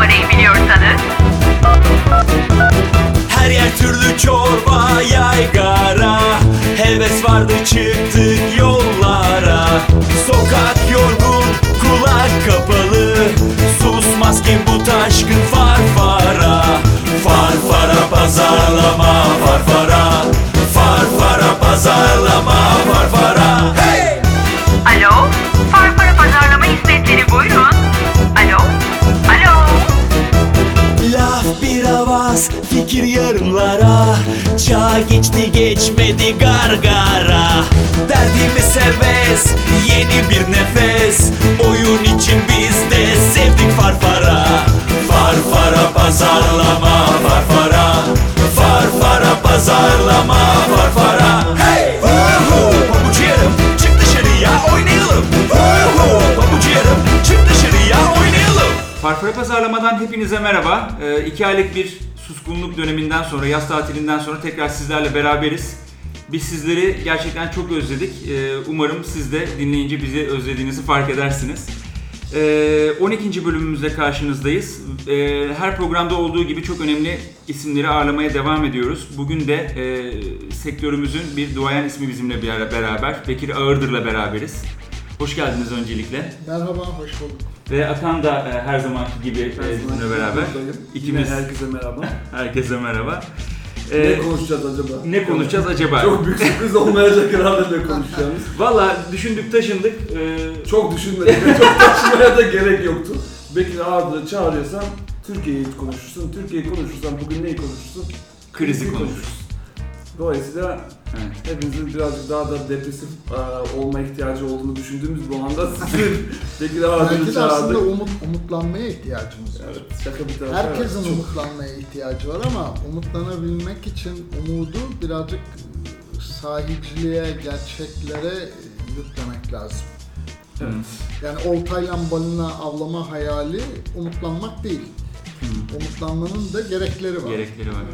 numarayı biliyorsanız. Her yer türlü çorba yaygara. Heves vardı çıktık yollara. Sokak yorgun kulak kapalı. Susmaz ki bu taşkın farfara Farfara pazarlama farfara Farfara pazarlama farfara Hey! Fikir yarımlara Çağ geçti geçmedi gargara Derdimiz serbest, yeni bir nefes Oyun için biz de sevdik farfara Farfara pazarlama farfara Farfara pazarlama farfara Hey! Huhu! Pabucu yarım, çık dışarıya oynayalım Huhu! Pabucu yarım, çık dışarıya oynayalım Farfara Pazarlama'dan hepinize merhaba. Ee, iki aylık bir suskunluk döneminden sonra, yaz tatilinden sonra tekrar sizlerle beraberiz. Biz sizleri gerçekten çok özledik. Ee, umarım siz de dinleyince bizi özlediğinizi fark edersiniz. Ee, 12. bölümümüzde karşınızdayız. Ee, her programda olduğu gibi çok önemli isimleri ağırlamaya devam ediyoruz. Bugün de e, sektörümüzün bir duayen ismi bizimle beraber. Bekir Ağırdır'la beraberiz. Hoş geldiniz öncelikle. Merhaba, hoş bulduk. Ve Akan da e, her zamanki gibi e, bizimle beraber. İkimiz Yine herkese merhaba. herkese merhaba. ne Ee, konuşacağız acaba? ne konuşacağız acaba? Çok büyük sürpriz olmayacak herhalde ne konuşacağımız. Valla düşündük taşındık. Ee, Çok düşünmedik çok taşımaya da gerek yoktu. Bekir Ağır'ı çağırıyorsam Türkiye'yi konuşursun, Türkiye'yi konuşursan bugün neyi konuşursun? krizi konuşuruz. Dolayısıyla Evet. hepimizin birazcık daha da depresif e, olma ihtiyacı olduğunu düşündüğümüz bu anda sizin Bekir Belki de aslında umut, umutlanmaya ihtiyacımız var. Evet, şaka bir tarafa. Herkesin evet, umutlanmaya ihtiyacı var ama umutlanabilmek için umudu birazcık sahiciliğe, gerçeklere yüklemek lazım. Evet. Yani oltayla balina avlama hayali umutlanmak değil. Umutlanmanın da gerekleri var. Gerekleri var.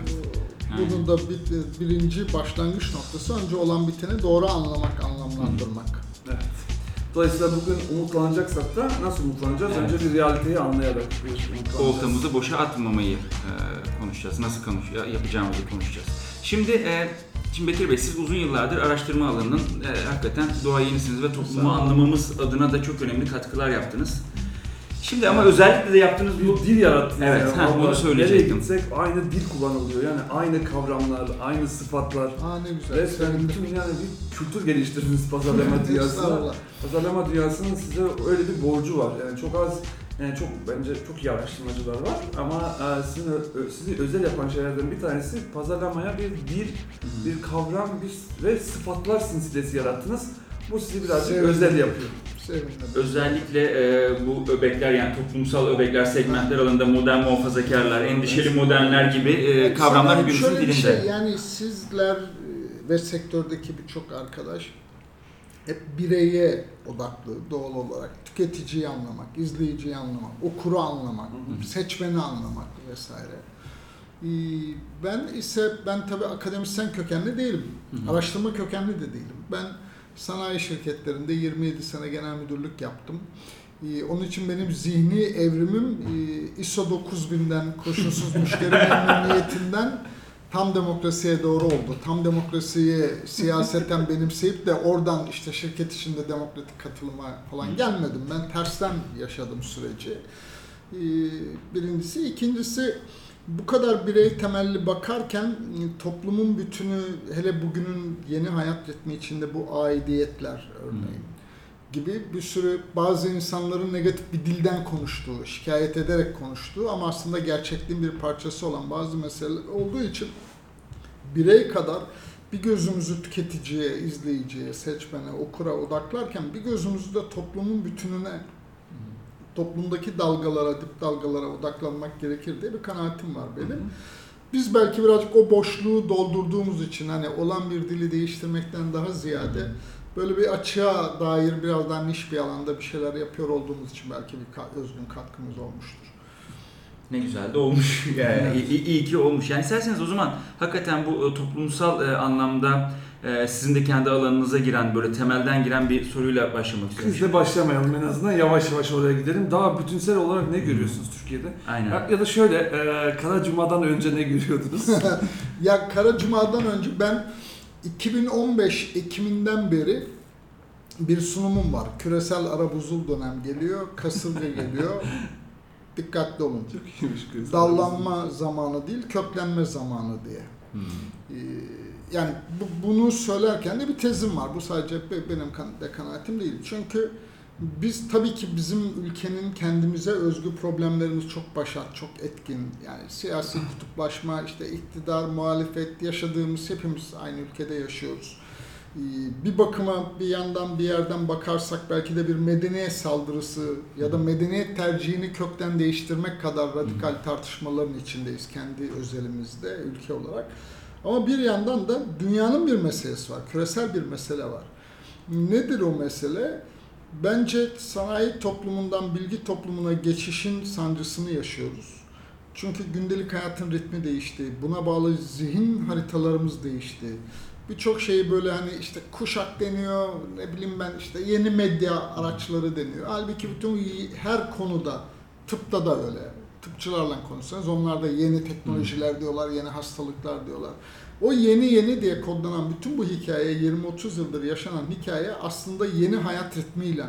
Bunun da bir, birinci başlangıç noktası önce olan biteni doğru anlamak, anlamlandırmak. Evet. Dolayısıyla bugün umutlanacaksak da nasıl umutlanacağız? Evet. Önce bir realiteyi anlayarak bir. Oltamızı boşa atmamayı e, konuşacağız. Nasıl konuş ya- yapacağımızı konuşacağız. Şimdi e, Şimdi Bekir Bey siz uzun yıllardır araştırma alanının e, hakikaten doğa yenisiniz ve toplumu anlamamız adına da çok önemli katkılar yaptınız. Şimdi ama özellikle de yaptığınız bu bir dil yarattınız. Evet, yani. ha, onu söyleyecektim. Nereye gitsek aynı dil kullanılıyor. Yani aynı kavramlar, aynı sıfatlar. Aa ne güzel. Resmen sevindim. bütün yani bir kültür geliştirdiniz pazarlama dünyasına. Pazarlama dünyasının size öyle bir borcu var. Yani çok az yani çok bence çok iyi araştırmacılar var ama e, sizin sizi özel yapan şeylerden bir tanesi pazarlamaya bir dil, bir kavram, bir ve sıfatlar silsilesi yarattınız. Bu sizi birazcık özel yapıyor. Sevindim. Özellikle e, bu öbekler yani toplumsal öbekler, segmentler alanında modern muhafazakarlar, endişeli modernler gibi e, kavramlar hepimizin şöyle bir dilinde. Şey, yani sizler e, ve sektördeki birçok arkadaş hep bireye odaklı doğal olarak tüketiciyi anlamak, izleyiciyi anlamak, okuru anlamak, seçmeni anlamak vesaire. Ee, Ben ise ben tabii akademisyen kökenli değilim. Araştırma kökenli de değilim. Ben sanayi şirketlerinde 27 sene genel müdürlük yaptım. Ee, Onun için benim zihni evrimim e, ISO 9000'den koşulsuz müşteri memnuniyetinden tam demokrasiye doğru oldu. Tam demokrasiyi siyaseten benimseyip de oradan işte şirket içinde demokratik katılıma falan gelmedim. Ben tersten yaşadım süreci. Ee, Birincisi. ikincisi bu kadar birey temelli bakarken e, toplumun bütünü hele bugünün yeni hayat ritmi içinde bu aidiyetler örneğin gibi bir sürü bazı insanların negatif bir dilden konuştuğu, şikayet ederek konuştuğu ama aslında gerçekliğin bir parçası olan bazı meseleler olduğu için birey kadar bir gözümüzü tüketiciye, izleyiciye, seçmene, okura odaklarken bir gözümüzü de toplumun bütününe, toplumdaki dalgalara, dip dalgalara odaklanmak gerekir diye bir kanaatim var benim. Biz belki birazcık o boşluğu doldurduğumuz için hani olan bir dili değiştirmekten daha ziyade böyle bir açığa dair biraz daha niş bir alanda bir şeyler yapıyor olduğumuz için belki bir özgün katkımız olmuştur. Ne güzel de olmuş. Yani iyi, iyi ki olmuş. Yani isterseniz o zaman hakikaten bu e, toplumsal e, anlamda e, sizin de kendi alanınıza giren böyle temelden giren bir soruyla başlamak istiyorum. Biz de başlamayalım en azından yavaş yavaş oraya gidelim. Daha bütünsel olarak ne görüyorsunuz Türkiye'de? Aynen. Ya, ya da şöyle, e, Kara Cuma'dan önce ne görüyordunuz? Ya Kara Cuma'dan önce ben 2015 Ekim'inden beri bir sunumum var. Küresel ara buzul dönem geliyor, kasırga geliyor. Dikkatli olun. Çok iyiymiş. Dallanma zamanı değil, köklenme zamanı diye. Hmm. Ee, yani bu- bunu söylerken de bir tezim var. Bu sadece be- benim de kanaatim değil. Çünkü biz tabii ki bizim ülkenin kendimize özgü problemlerimiz çok başat, çok etkin. Yani siyasi kutuplaşma, işte iktidar, muhalefet yaşadığımız hepimiz aynı ülkede yaşıyoruz. Ee, Bir bakıma bir yandan bir yerden bakarsak belki de bir medeniyet saldırısı ya da medeniyet tercihini kökten değiştirmek kadar radikal tartışmaların içindeyiz kendi özelimizde ülke olarak. Ama bir yandan da dünyanın bir meselesi var, küresel bir mesele var. Nedir o mesele? Bence sanayi toplumundan bilgi toplumuna geçişin sancısını yaşıyoruz. Çünkü gündelik hayatın ritmi değişti. Buna bağlı zihin haritalarımız değişti. Birçok şeyi böyle hani işte kuşak deniyor, ne bileyim ben işte yeni medya araçları deniyor. Halbuki bütün her konuda, tıpta da öyle. Tıpçılarla konuşsanız onlar da yeni teknolojiler diyorlar, yeni hastalıklar diyorlar. O yeni yeni diye kodlanan bütün bu hikaye, 20-30 yıldır yaşanan hikaye aslında yeni hayat ritmiyle,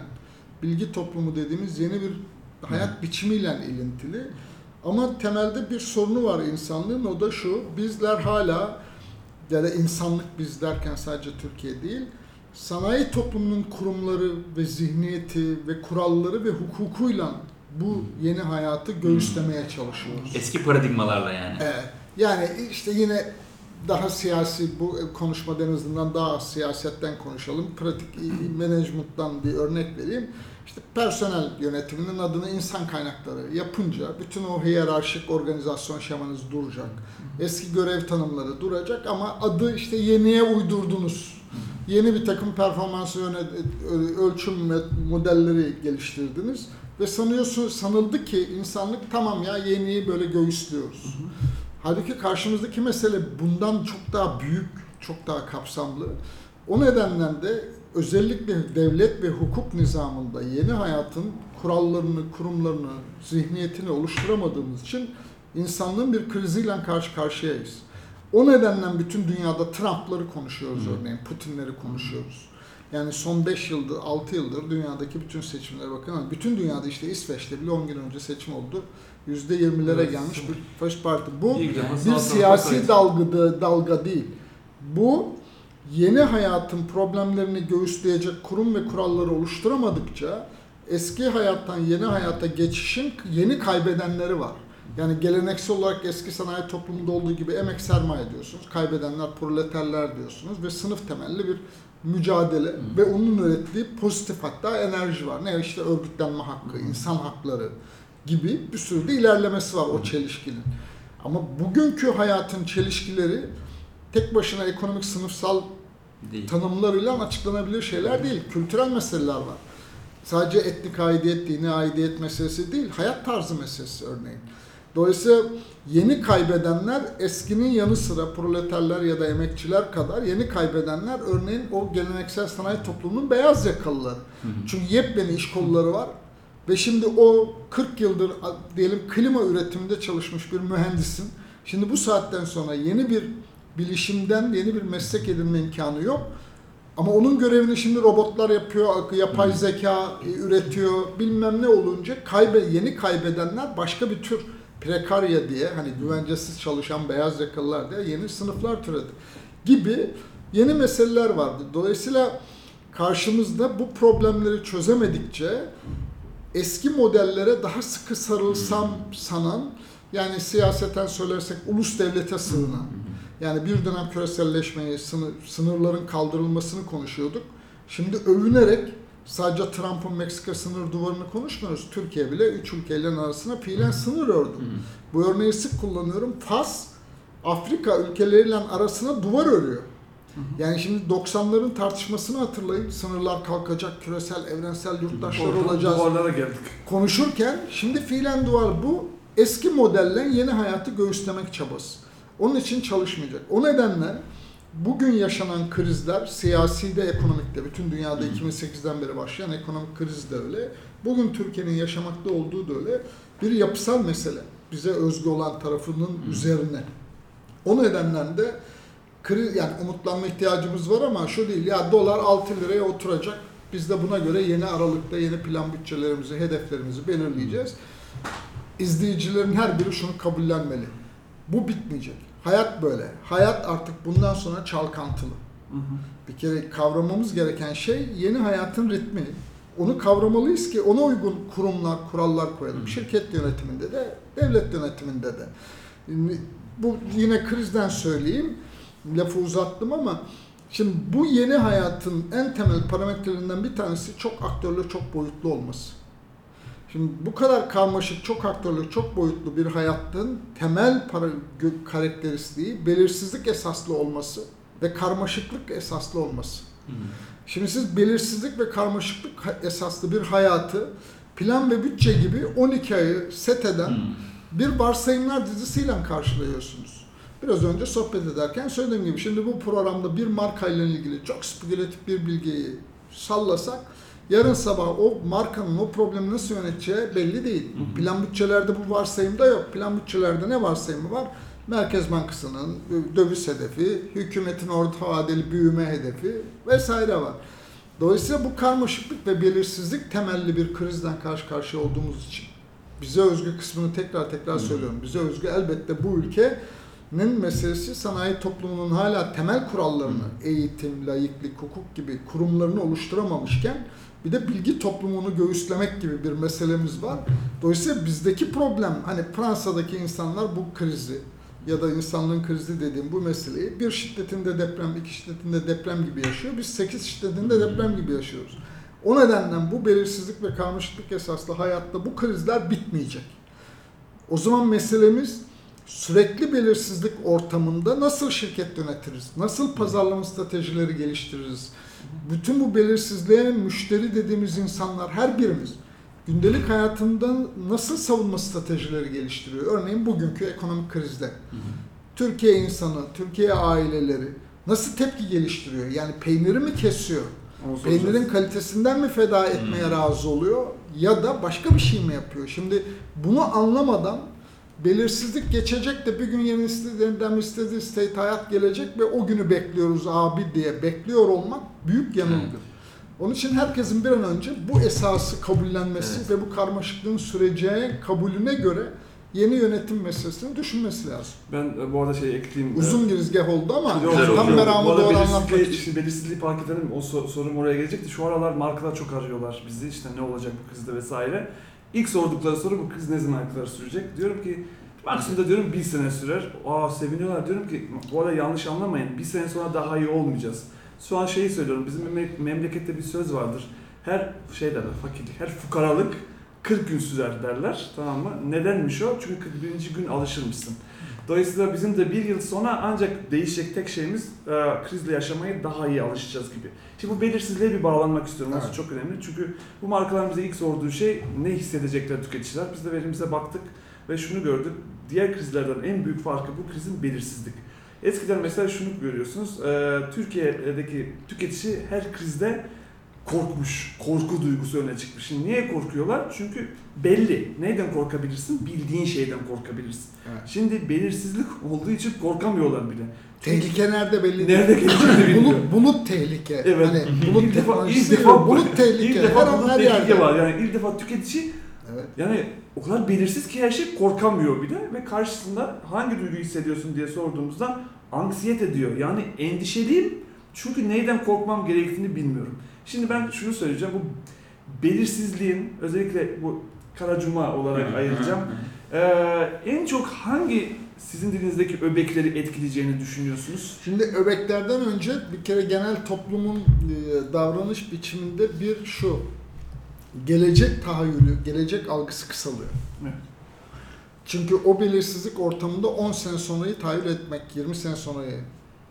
bilgi toplumu dediğimiz yeni bir hayat biçimiyle ilintili. Ama temelde bir sorunu var insanlığın, o da şu, bizler hala ya da insanlık biz derken sadece Türkiye değil, sanayi toplumunun kurumları ve zihniyeti ve kuralları ve hukukuyla bu yeni hayatı göğüslemeye çalışıyoruz. Eski paradigmalarla yani. Evet. Yani işte yine daha siyasi bu konuşma en azından daha siyasetten konuşalım. Pratik management'tan bir örnek vereyim. İşte personel yönetiminin adını insan kaynakları yapınca bütün o hiyerarşik organizasyon şemanız duracak. Eski görev tanımları duracak ama adı işte yeniye uydurdunuz. Yeni bir takım performans ölçüm modelleri geliştirdiniz ve sanıyorsun sanıldı ki insanlık tamam ya yeniyi böyle göğüslüyoruz. Halbuki karşımızdaki mesele bundan çok daha büyük, çok daha kapsamlı. O nedenle de özellikle devlet ve hukuk nizamında yeni hayatın kurallarını, kurumlarını, zihniyetini oluşturamadığımız için insanlığın bir kriziyle karşı karşıyayız. O nedenle bütün dünyada Trump'ları konuşuyoruz örneğin, Putin'leri konuşuyoruz. Yani son 5 yıldır, 6 yıldır dünyadaki bütün seçimlere bakın. Ama Bütün dünyada işte İsveç'te bile 10 gün önce seçim oldu. %20'lere Evet. gelmiş bir faşist parti. Bu bir siyasi dalga, dalga değil. Bu yeni hayatın problemlerini göğüsleyecek kurum ve kuralları oluşturamadıkça eski hayattan yeni hayata geçişin yeni kaybedenleri var. Yani geleneksel olarak eski sanayi toplumunda olduğu gibi emek sermaye diyorsunuz. Kaybedenler proleterler diyorsunuz ve sınıf temelli bir mücadele ve onun ürettiği pozitif hatta enerji var. Ne işte örgütlenme hakkı, insan hakları gibi bir sürü de ilerlemesi var o çelişkinin. Ama bugünkü hayatın çelişkileri tek başına ekonomik sınıfsal Değil. tanımlarıyla açıklanabilir şeyler değil. Kültürel meseleler var. Sadece etnik aidiyet, dini aidiyet meselesi değil, hayat tarzı meselesi örneğin. Dolayısıyla yeni kaybedenler eskinin yanı sıra proleterler ya da emekçiler kadar yeni kaybedenler örneğin o geleneksel sanayi toplumunun beyaz yakalıları. Çünkü yepyeni iş kolları var ve şimdi o 40 yıldır diyelim klima üretiminde çalışmış bir mühendisin. Şimdi bu saatten sonra yeni bir bilişimden yeni bir meslek edinme imkanı yok. Ama onun görevini şimdi robotlar yapıyor, yapay zeka e, üretiyor, bilmem ne olunca kaybe, yeni kaybedenler başka bir tür prekarya diye hani güvencesiz çalışan beyaz yakalılar diye yeni sınıflar türedi gibi yeni meseleler vardı. Dolayısıyla karşımızda bu problemleri çözemedikçe eski modellere daha sıkı sarılsam sanan yani siyaseten söylersek ulus devlete sığınan yani bir dönem küreselleşmeyi, sınır, sınırların kaldırılmasını konuşuyorduk. Şimdi övünerek sadece Trump'ın Meksika sınır duvarını konuşmuyoruz. Türkiye bile üç ülkeyle arasına fiilen sınır ördü. Bu örneği sık kullanıyorum. Fas, Afrika ülkeleriyle arasına duvar örüyor. Yani şimdi 90'ların tartışmasını hatırlayın. Sınırlar kalkacak, küresel, evrensel yurttaşlar Oradan olacağız duvarlara geldik. konuşurken şimdi fiilen duvar bu eski modelle yeni hayatı göğüslemek çabası. Onun için çalışmayacak. O nedenle bugün yaşanan krizler siyasi de ekonomik de bütün dünyada 2008'den beri başlayan ekonomik kriz de öyle. Bugün Türkiye'nin yaşamakta olduğu da öyle. Bir yapısal mesele. Bize özgü olan tarafının üzerine. O nedenden de kriz yani umutlanma ihtiyacımız var ama şu değil ya dolar 6 liraya oturacak. Biz de buna göre yeni aralıkta yeni plan bütçelerimizi, hedeflerimizi belirleyeceğiz. İzleyicilerin her biri şunu kabullenmeli. Bu bitmeyecek. Hayat böyle. Hayat artık bundan sonra çalkantılı. Bir kere kavramamız gereken şey yeni hayatın ritmi. Onu kavramalıyız ki ona uygun kurumlar, kurallar koyalım. Şirket yönetiminde de, devlet yönetiminde de. Bu yine krizden söyleyeyim. Lafı uzattım ama şimdi bu yeni hayatın en temel parametrelerinden bir tanesi çok aktörlü, çok boyutlu olması. Şimdi bu kadar karmaşık, çok aktörlü, çok boyutlu bir hayatın temel para, karakteristiği belirsizlik esaslı olması ve karmaşıklık esaslı olması. Şimdi siz belirsizlik ve karmaşıklık esaslı bir hayatı plan ve bütçe gibi 12 ayı set eden bir varsayımlar dizisiyle karşılıyorsunuz. Biraz önce sohbet ederken söylediğim gibi şimdi bu programda bir markayla ilgili çok spekülatif bir bilgiyi sallasak yarın sabah o markanın o problemi nasıl yöneteceği belli değil. Plan bütçelerde bu varsayımda yok. Plan bütçelerde ne varsayımı var? Merkez Bankası'nın döviz hedefi, hükümetin orta vadeli büyüme hedefi vesaire var. Dolayısıyla bu karmaşıklık ve belirsizlik temelli bir krizden karşı karşıya olduğumuz için bize özgü kısmını tekrar tekrar söylüyorum. Bize özgü elbette bu ülkenin meselesi sanayi toplumunun hala temel kurallarını, eğitim, layıklık, hukuk gibi kurumlarını oluşturamamışken bir de bilgi toplumunu göğüslemek gibi bir meselemiz var. Dolayısıyla bizdeki problem hani Fransa'daki insanlar bu krizi ya da insanlığın krizi dediğim bu meseleyi bir şiddetinde deprem, iki şiddetinde deprem gibi yaşıyor. Biz sekiz şiddetinde deprem gibi yaşıyoruz. O nedenden bu belirsizlik ve karmaşıklık esaslı hayatta bu krizler bitmeyecek. O zaman meselemiz sürekli belirsizlik ortamında nasıl şirket yönetiriz? Nasıl pazarlama stratejileri geliştiririz? Bütün bu belirsizliğe müşteri dediğimiz insanlar her birimiz gündelik hayatında nasıl savunma stratejileri geliştiriyor? Örneğin bugünkü ekonomik krizde. Türkiye insanı, Türkiye aileleri nasıl tepki geliştiriyor? Yani peyniri mi kesiyor? Soracağız. Peynirin kalitesinden mi feda etmeye razı oluyor ya da başka bir şey mi yapıyor? Şimdi bunu anlamadan belirsizlik geçecek de bir gün yeni istediğinden istediği state hayat gelecek ve o günü bekliyoruz abi diye bekliyor olmak büyük yanılgı. Onun için herkesin bir an önce bu esası kabullenmesi Evet. ve bu karmaşıklığın süreceği kabulüne göre yeni yönetim meselesini düşünmesi lazım. Ben e, bu arada şey ekleyeyim. Uzun girizgah oldu ama Güzel tam meramı doğru anlatmak için. Belirsizliği fark edelim. O sor- sorum oraya gelecekti. Şu aralar markalar çok arıyorlar bizi. İşte ne olacak bu krizde vesaire. İlk sordukları soru bu kriz ne zamana kadar sürecek? Diyorum ki maksimum diyorum bir sene sürer. Aa seviniyorlar. Diyorum ki bu arada yanlış anlamayın. Bir sene sonra daha iyi olmayacağız. Şu an şeyi söylüyorum. Bizim mem- memlekette bir söz vardır. Her şey derler fakirlik, her fukaralık 40 gün sürer derler. Tamam mı? Nedenmiş o? Çünkü 41. gün alışırmışsın. Dolayısıyla bizim de bir yıl sonra ancak değişecek tek şeyimiz e, krizle yaşamaya daha iyi alışacağız gibi. Şimdi bu belirsizliğe bir bağlanmak istiyorum. Evet. çok önemli. Çünkü bu markaların bize ilk sorduğu şey ne hissedecekler tüketiciler. Biz de verimize baktık ve şunu gördük. Diğer krizlerden en büyük farkı bu krizin belirsizlik. Eskiden mesela şunu görüyorsunuz. e, Türkiye'deki tüketici her krizde korkmuş, korku duygusu öne çıkmış. Şimdi niye korkuyorlar? Çünkü belli. Neyden korkabilirsin? Bildiğin şeyden korkabilirsin. Evet. Şimdi belirsizlik olduğu için korkamıyorlar bile. Tehlike nerede belli değil. Nerede geleceğini bilmiyor. bulut, bulut tehlike. Evet. Hani bulut ilk defa, ilk defa bulut tehlike. İlk defa bulut her tehlike yerde. var. Yani ilk defa tüketici Evet. yani o kadar belirsiz ki her şey korkamıyor bile ve karşısında hangi duyguyu hissediyorsun diye sorduğumuzda anksiyete diyor. Yani endişeliyim çünkü neyden korkmam gerektiğini bilmiyorum. Şimdi ben şunu söyleyeceğim. Bu belirsizliğin özellikle bu kara cuma olarak ayıracağım. Ee, en çok hangi sizin dilinizdeki öbekleri etkileyeceğini düşünüyorsunuz? Şimdi öbeklerden önce bir kere genel toplumun e, davranış biçiminde bir şu. Gelecek tahayyülü, gelecek algısı kısalıyor. Evet. Çünkü o belirsizlik ortamında 10 sene sonrayı tahayyül etmek, 20 sene sonrayı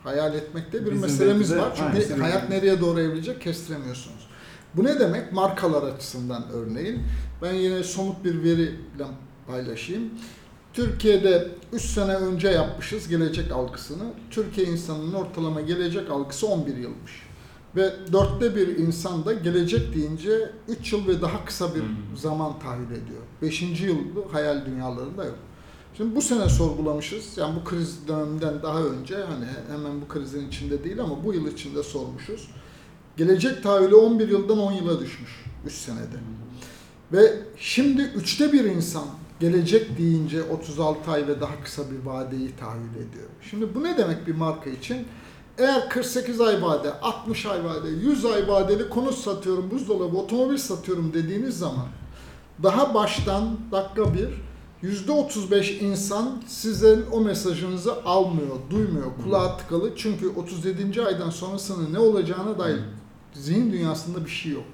hayal etmekte bir Bizim meselemiz de var. Çünkü aynı senin hayat nereye doğru evrilecek kestiremiyorsunuz. Bu ne demek? Markalar açısından örneğin. Ben yine somut bir veriyle paylaşayım. Türkiye'de 3 sene önce yapmışız gelecek algısını. Türkiye insanının ortalama gelecek algısı 11 yılmış. Ve dörtte bir insan da gelecek deyince 3 yıl ve daha kısa bir zaman tahayyül ediyor. 5. yıl hayal dünyalarında yok. Şimdi bu sene sorgulamışız. Yani bu kriz döneminden daha önce hani hemen bu krizin içinde değil ama bu yıl içinde sormuşuz. Gelecek tahayyülü 11 yıldan 10 yıla düşmüş 3 senede. Ve şimdi üçte bir insan gelecek deyince 36 ay ve daha kısa bir vadeyi tahayyül ediyor. Şimdi bu ne demek bir marka için? Eğer 48 ay vade, 60 ay vade, 100 ay vadeli konut satıyorum, buzdolabı, otomobil satıyorum dediğiniz zaman daha baştan dakika bir %35 insan sizin o mesajınızı almıyor, duymuyor, kulağa tıkalı. Çünkü 37. aydan sonrasının ne olacağına dair zihin dünyasında bir şey yok.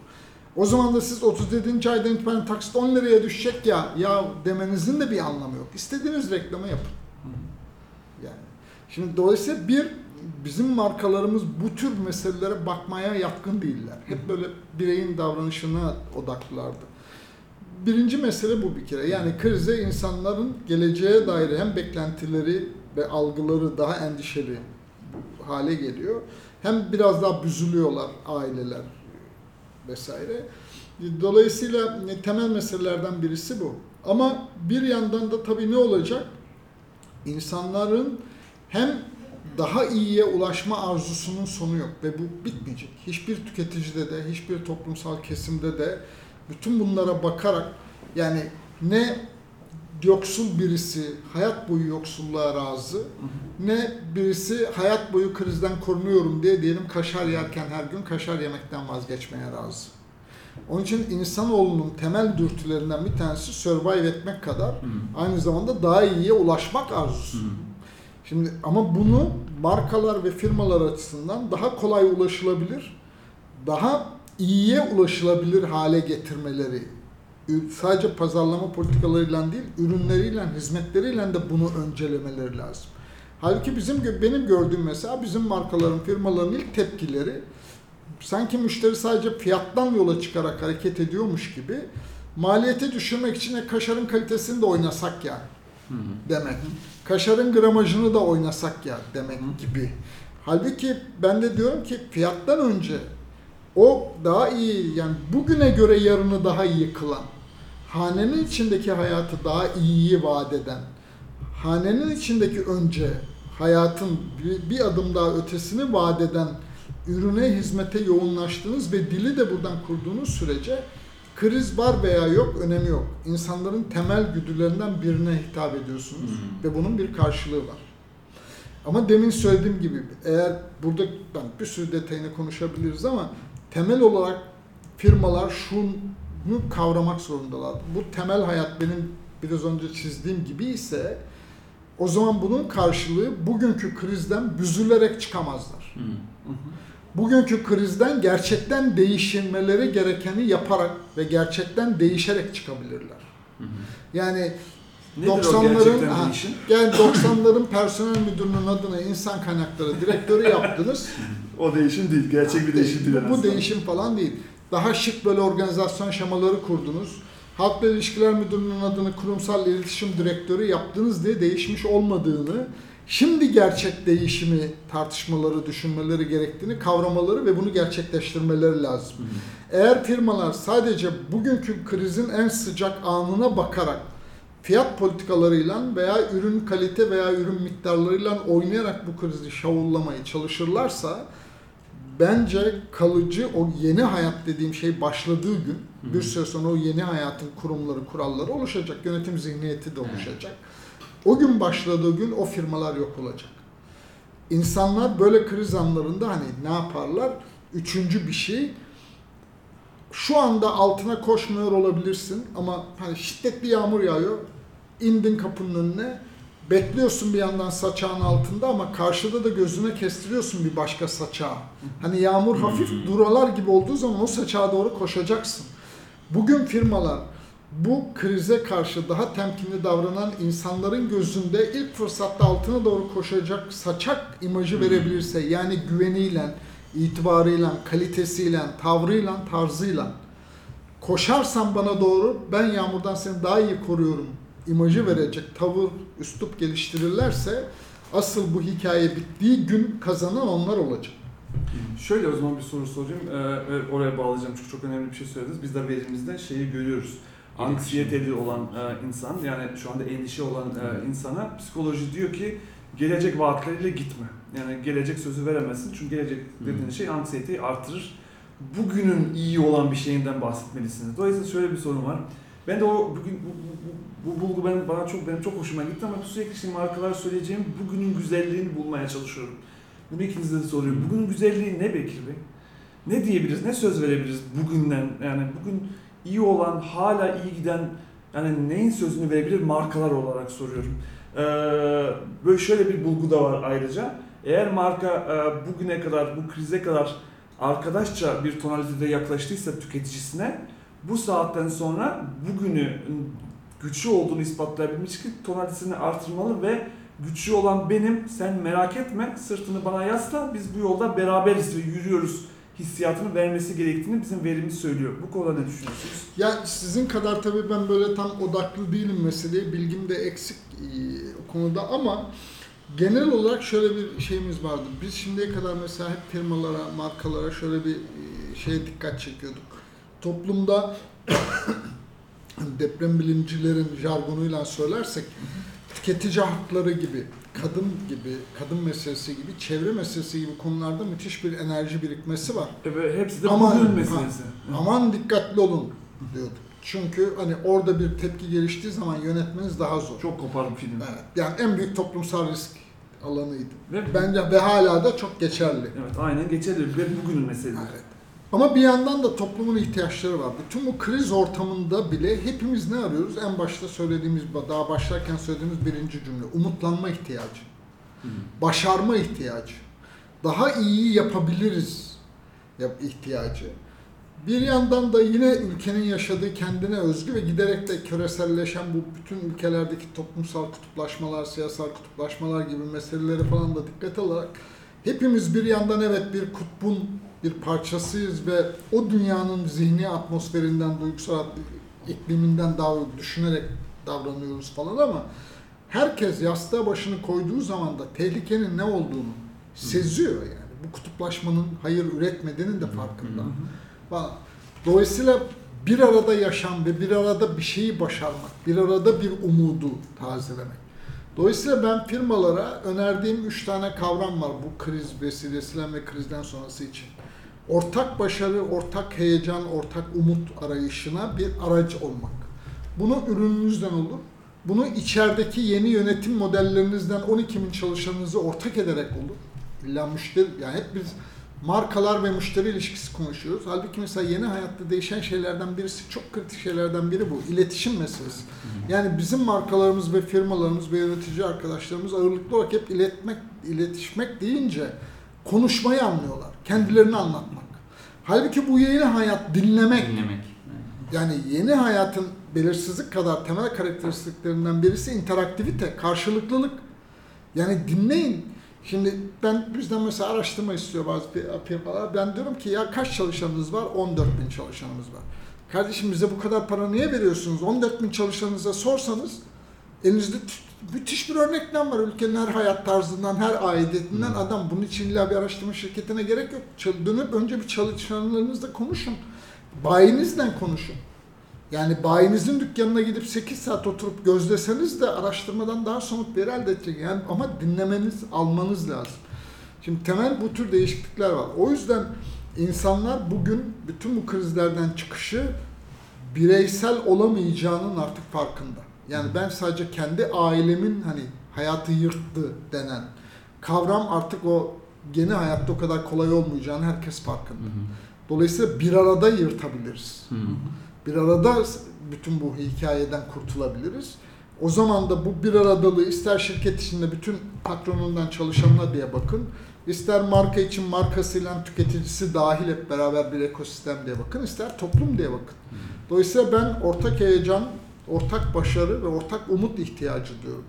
O zaman da siz 37. aydan itibaren taksit 10 liraya düşecek ya, ya demenizin de bir anlamı yok. İstediğiniz reklamı yapın. Yani. Şimdi dolayısıyla bir bizim markalarımız bu tür meselelere bakmaya yatkın değiller. Hep böyle bireyin davranışına odaklılardı. Birinci mesele bu bir kere. Yani krize insanların geleceğe dair hem beklentileri ve algıları daha endişeli hale geliyor. Hem biraz daha büzülüyorlar aileler vesaire. Dolayısıyla temel meselelerden birisi bu. Ama bir yandan da tabii ne olacak? İnsanların hem daha iyiye ulaşma arzusunun sonu yok ve bu bitmeyecek. Hiçbir tüketicide de, hiçbir toplumsal kesimde de bütün bunlara bakarak yani ne yoksul birisi hayat boyu yoksulluğa razı, ne birisi hayat boyu krizden korunuyorum diye diyelim kaşar yerken her gün kaşar yemekten vazgeçmeye razı. Onun için insanoğlunun temel dürtülerinden bir tanesi survive etmek kadar aynı zamanda daha iyiye ulaşmak arzusu. Şimdi ama bunu markalar ve firmalar açısından daha kolay ulaşılabilir, daha iyiye ulaşılabilir hale getirmeleri sadece pazarlama politikalarıyla değil, ürünleriyle, hizmetleriyle de bunu öncelemeleri lazım. Halbuki bizim benim gördüğüm mesela bizim markaların, firmaların ilk tepkileri sanki müşteri sadece fiyattan yola çıkarak hareket ediyormuş gibi maliyeti düşürmek için e, kaşarın kalitesini de oynasak ya demek. Kaşarın gramajını da oynasak ya demek gibi. Halbuki ben de diyorum ki fiyattan önce o daha iyi yani bugüne göre yarını daha iyi kılan, hanenin içindeki hayatı daha iyiyi vaat eden, hanenin içindeki önce hayatın bir, bir adım daha ötesini vaat eden ürüne hizmete yoğunlaştığınız ve dili de buradan kurduğunuz sürece kriz var veya yok önemi yok. İnsanların temel güdülerinden birine hitap ediyorsunuz ve bunun bir karşılığı var. Ama demin söylediğim gibi eğer burada ben bir sürü detayını konuşabiliriz ama temel olarak firmalar şunu kavramak zorundalar. Bu temel hayat benim biraz önce çizdiğim gibi ise o zaman bunun karşılığı bugünkü krizden büzülerek çıkamazlar. Bugünkü krizden gerçekten değişilmeleri gerekeni yaparak ve gerçekten değişerek çıkabilirler. Yani Nedir o 90'ların gerçekten ha, yani 90'ların personel müdürünün adına insan kaynakları direktörü yaptınız. O değişim değil, gerçek bir değişim değil. Bu, bu değişim falan değil. Daha şık böyle organizasyon şemaları kurdunuz. Halkla İlişkiler Müdürlüğü'nün adını kurumsal iletişim direktörü yaptınız diye değişmiş olmadığını, şimdi gerçek değişimi tartışmaları, düşünmeleri gerektiğini kavramaları ve bunu gerçekleştirmeleri lazım. Eğer firmalar sadece bugünkü krizin en sıcak anına bakarak fiyat politikalarıyla veya ürün kalite veya ürün miktarlarıyla oynayarak bu krizi şavullamayı çalışırlarsa bence kalıcı o yeni hayat dediğim şey başladığı gün bir süre sonra o yeni hayatın kurumları, kuralları oluşacak. Yönetim zihniyeti de oluşacak. O gün başladığı gün o firmalar yok olacak. İnsanlar böyle kriz anlarında hani ne yaparlar? Üçüncü bir şey şu anda altına koşmuyor olabilirsin ama hani şiddetli yağmur yağıyor. indin kapının önüne. Bekliyorsun bir yandan saçağın altında ama karşıda da gözüne kestiriyorsun bir başka saçağı. Hani yağmur hafif duralar gibi olduğu zaman o saçağa doğru koşacaksın. Bugün firmalar bu krize karşı daha temkinli davranan insanların gözünde ilk fırsatta altına doğru koşacak saçak imajı verebilirse yani güveniyle, itibarıyla, kalitesiyle, tavrıyla, tarzıyla koşarsan bana doğru ben yağmurdan seni daha iyi koruyorum imajı verecek tavır, üslup geliştirirlerse asıl bu hikaye bittiği gün kazanan onlar olacak. Şöyle o zaman bir soru sorayım. Ee, ve oraya bağlayacağım çünkü çok önemli bir şey söylediniz. Biz de verimizde şeyi görüyoruz. Anksiyeteli olan e, insan yani şu anda endişe olan e, insana psikoloji diyor ki gelecek vaatleriyle gitme. Yani gelecek sözü veremezsin çünkü gelecek dediğin şey anksiyeteyi artırır. Bugünün iyi olan bir şeyinden bahsetmelisiniz. Dolayısıyla şöyle bir sorun var. Ben de o bugün bu, bu, bu bulgu ben, bana çok benim çok hoşuma gitti ama sürekli işte markalar söyleyeceğim bugünün güzelliğini bulmaya çalışıyorum. Bunu ikinize de soruyorum. Bugünün güzelliği ne Bekir Bey? Ne diyebiliriz? Ne söz verebiliriz bugünden? Yani bugün iyi olan, hala iyi giden yani neyin sözünü verebilir markalar olarak soruyorum. Ee, böyle şöyle bir bulgu da var ayrıca. Eğer marka e, bugüne kadar, bu krize kadar arkadaşça bir tonalitede yaklaştıysa tüketicisine bu saatten sonra bugünü güçlü olduğunu ispatlayabilmek için tonalitesini artırmalı ve güçlü olan benim, sen merak etme, sırtını bana yasla, biz bu yolda beraberiz ve yürüyoruz hissiyatını vermesi gerektiğini bizim verimiz söylüyor. Bu konuda ne düşünüyorsunuz? Ya sizin kadar tabii ben böyle tam odaklı değilim meseleye. Bilgim de eksik e, o konuda ama genel olarak şöyle bir şeyimiz vardı. Biz şimdiye kadar mesela hep firmalara, markalara şöyle bir e, şeye dikkat çekiyorduk. Toplumda deprem bilimcilerin jargonuyla söylersek tüketici hakları gibi, kadın gibi, kadın meselesi gibi, çevre meselesi gibi konularda müthiş bir enerji birikmesi var. Evet, hepsi de Aman, bugün ha, meselesi. Aman dikkatli olun diyorduk. Çünkü hani orada bir tepki geliştiği zaman yönetmeniz daha zor. Çok koparım film. Evet, yani en büyük toplumsal risk alanıydı. Ve Bence ve hala da çok geçerli. Evet aynen geçerli ve bugünün meselesi. Evet. Ama bir yandan da toplumun ihtiyaçları var. Bütün bu kriz ortamında bile hepimiz ne arıyoruz? En başta söylediğimiz, daha başlarken söylediğimiz birinci cümle. Umutlanma ihtiyacı. Başarma ihtiyacı. Daha iyi yapabiliriz yap ihtiyacı. Bir yandan da yine ülkenin yaşadığı kendine özgü ve giderek de küreselleşen bu bütün ülkelerdeki toplumsal kutuplaşmalar, siyasal kutuplaşmalar gibi meseleleri falan da dikkate alarak hepimiz bir yandan evet bir kutbun bir parçasıyız ve o dünyanın zihni atmosferinden, duygusal ikliminden daha düşünerek davranıyoruz falan ama herkes yastığa başını koyduğu zaman da tehlikenin ne olduğunu seziyor yani. Bu kutuplaşmanın hayır üretmediğinin de farkında. Dolayısıyla bir arada yaşam ve bir arada bir şeyi başarmak, bir arada bir umudu tazelemek. Dolayısıyla ben firmalara önerdiğim üç tane kavram var bu kriz vesilesiyle ve krizden sonrası için. Ortak başarı, ortak heyecan, ortak umut arayışına bir araç olmak. Bunu ürününüzden olur. Bunu içerideki yeni yönetim modellerinizden 12 bin çalışanınızı ortak ederek olur. İlla müşteri, yani hep biz markalar ve müşteri ilişkisi konuşuyoruz. Halbuki mesela yeni hayatta değişen şeylerden birisi, çok kritik şeylerden biri bu. İletişim meselesi. Yani bizim markalarımız ve firmalarımız ve yönetici arkadaşlarımız ağırlıklı olarak hep iletmek, iletişmek deyince konuşmayı anlıyorlar. Kendilerini anlatmak. Halbuki bu yeni hayat dinlemek. Dinlemek. Yani yeni hayatın belirsizlik kadar temel karakteristiklerinden birisi interaktivite, karşılıklılık. Yani dinleyin. Şimdi ben bizden mesela araştırma istiyor bazı firmalar. Ben diyorum ki ya kaç çalışanınız var? 14 bin çalışanımız var. Kardeşim bize bu kadar para niye veriyorsunuz? 14 bin çalışanınıza sorsanız elinizde müthiş bir örneklem var. Ülkenin her hayat tarzından, her aidiyetinden adam. Bunun için illa bir araştırma şirketine gerek yok. Dönüp önce bir çalışanlarınızla konuşun. Bayinizle konuşun. Yani bayinizin dükkanına gidip 8 saat oturup gözleseniz de araştırmadan daha somut bir elde edecek. Yani ama dinlemeniz, almanız lazım. Şimdi temel bu tür değişiklikler var. O yüzden insanlar bugün bütün bu krizlerden çıkışı bireysel olamayacağının artık farkında. Yani ben sadece kendi ailemin hani hayatı yırttı denen kavram artık o yeni hayatta o kadar kolay olmayacağını herkes farkında. Dolayısıyla bir arada yırtabiliriz. Bir arada bütün bu hikayeden kurtulabiliriz. O zaman da bu bir aradalığı ister şirket içinde bütün patronundan çalışanına diye bakın, ister marka için markasıyla tüketicisi dahil hep beraber bir ekosistem diye bakın, ister toplum diye bakın. Dolayısıyla ben ortak heyecan, ortak başarı ve ortak umut ihtiyacı diyorum.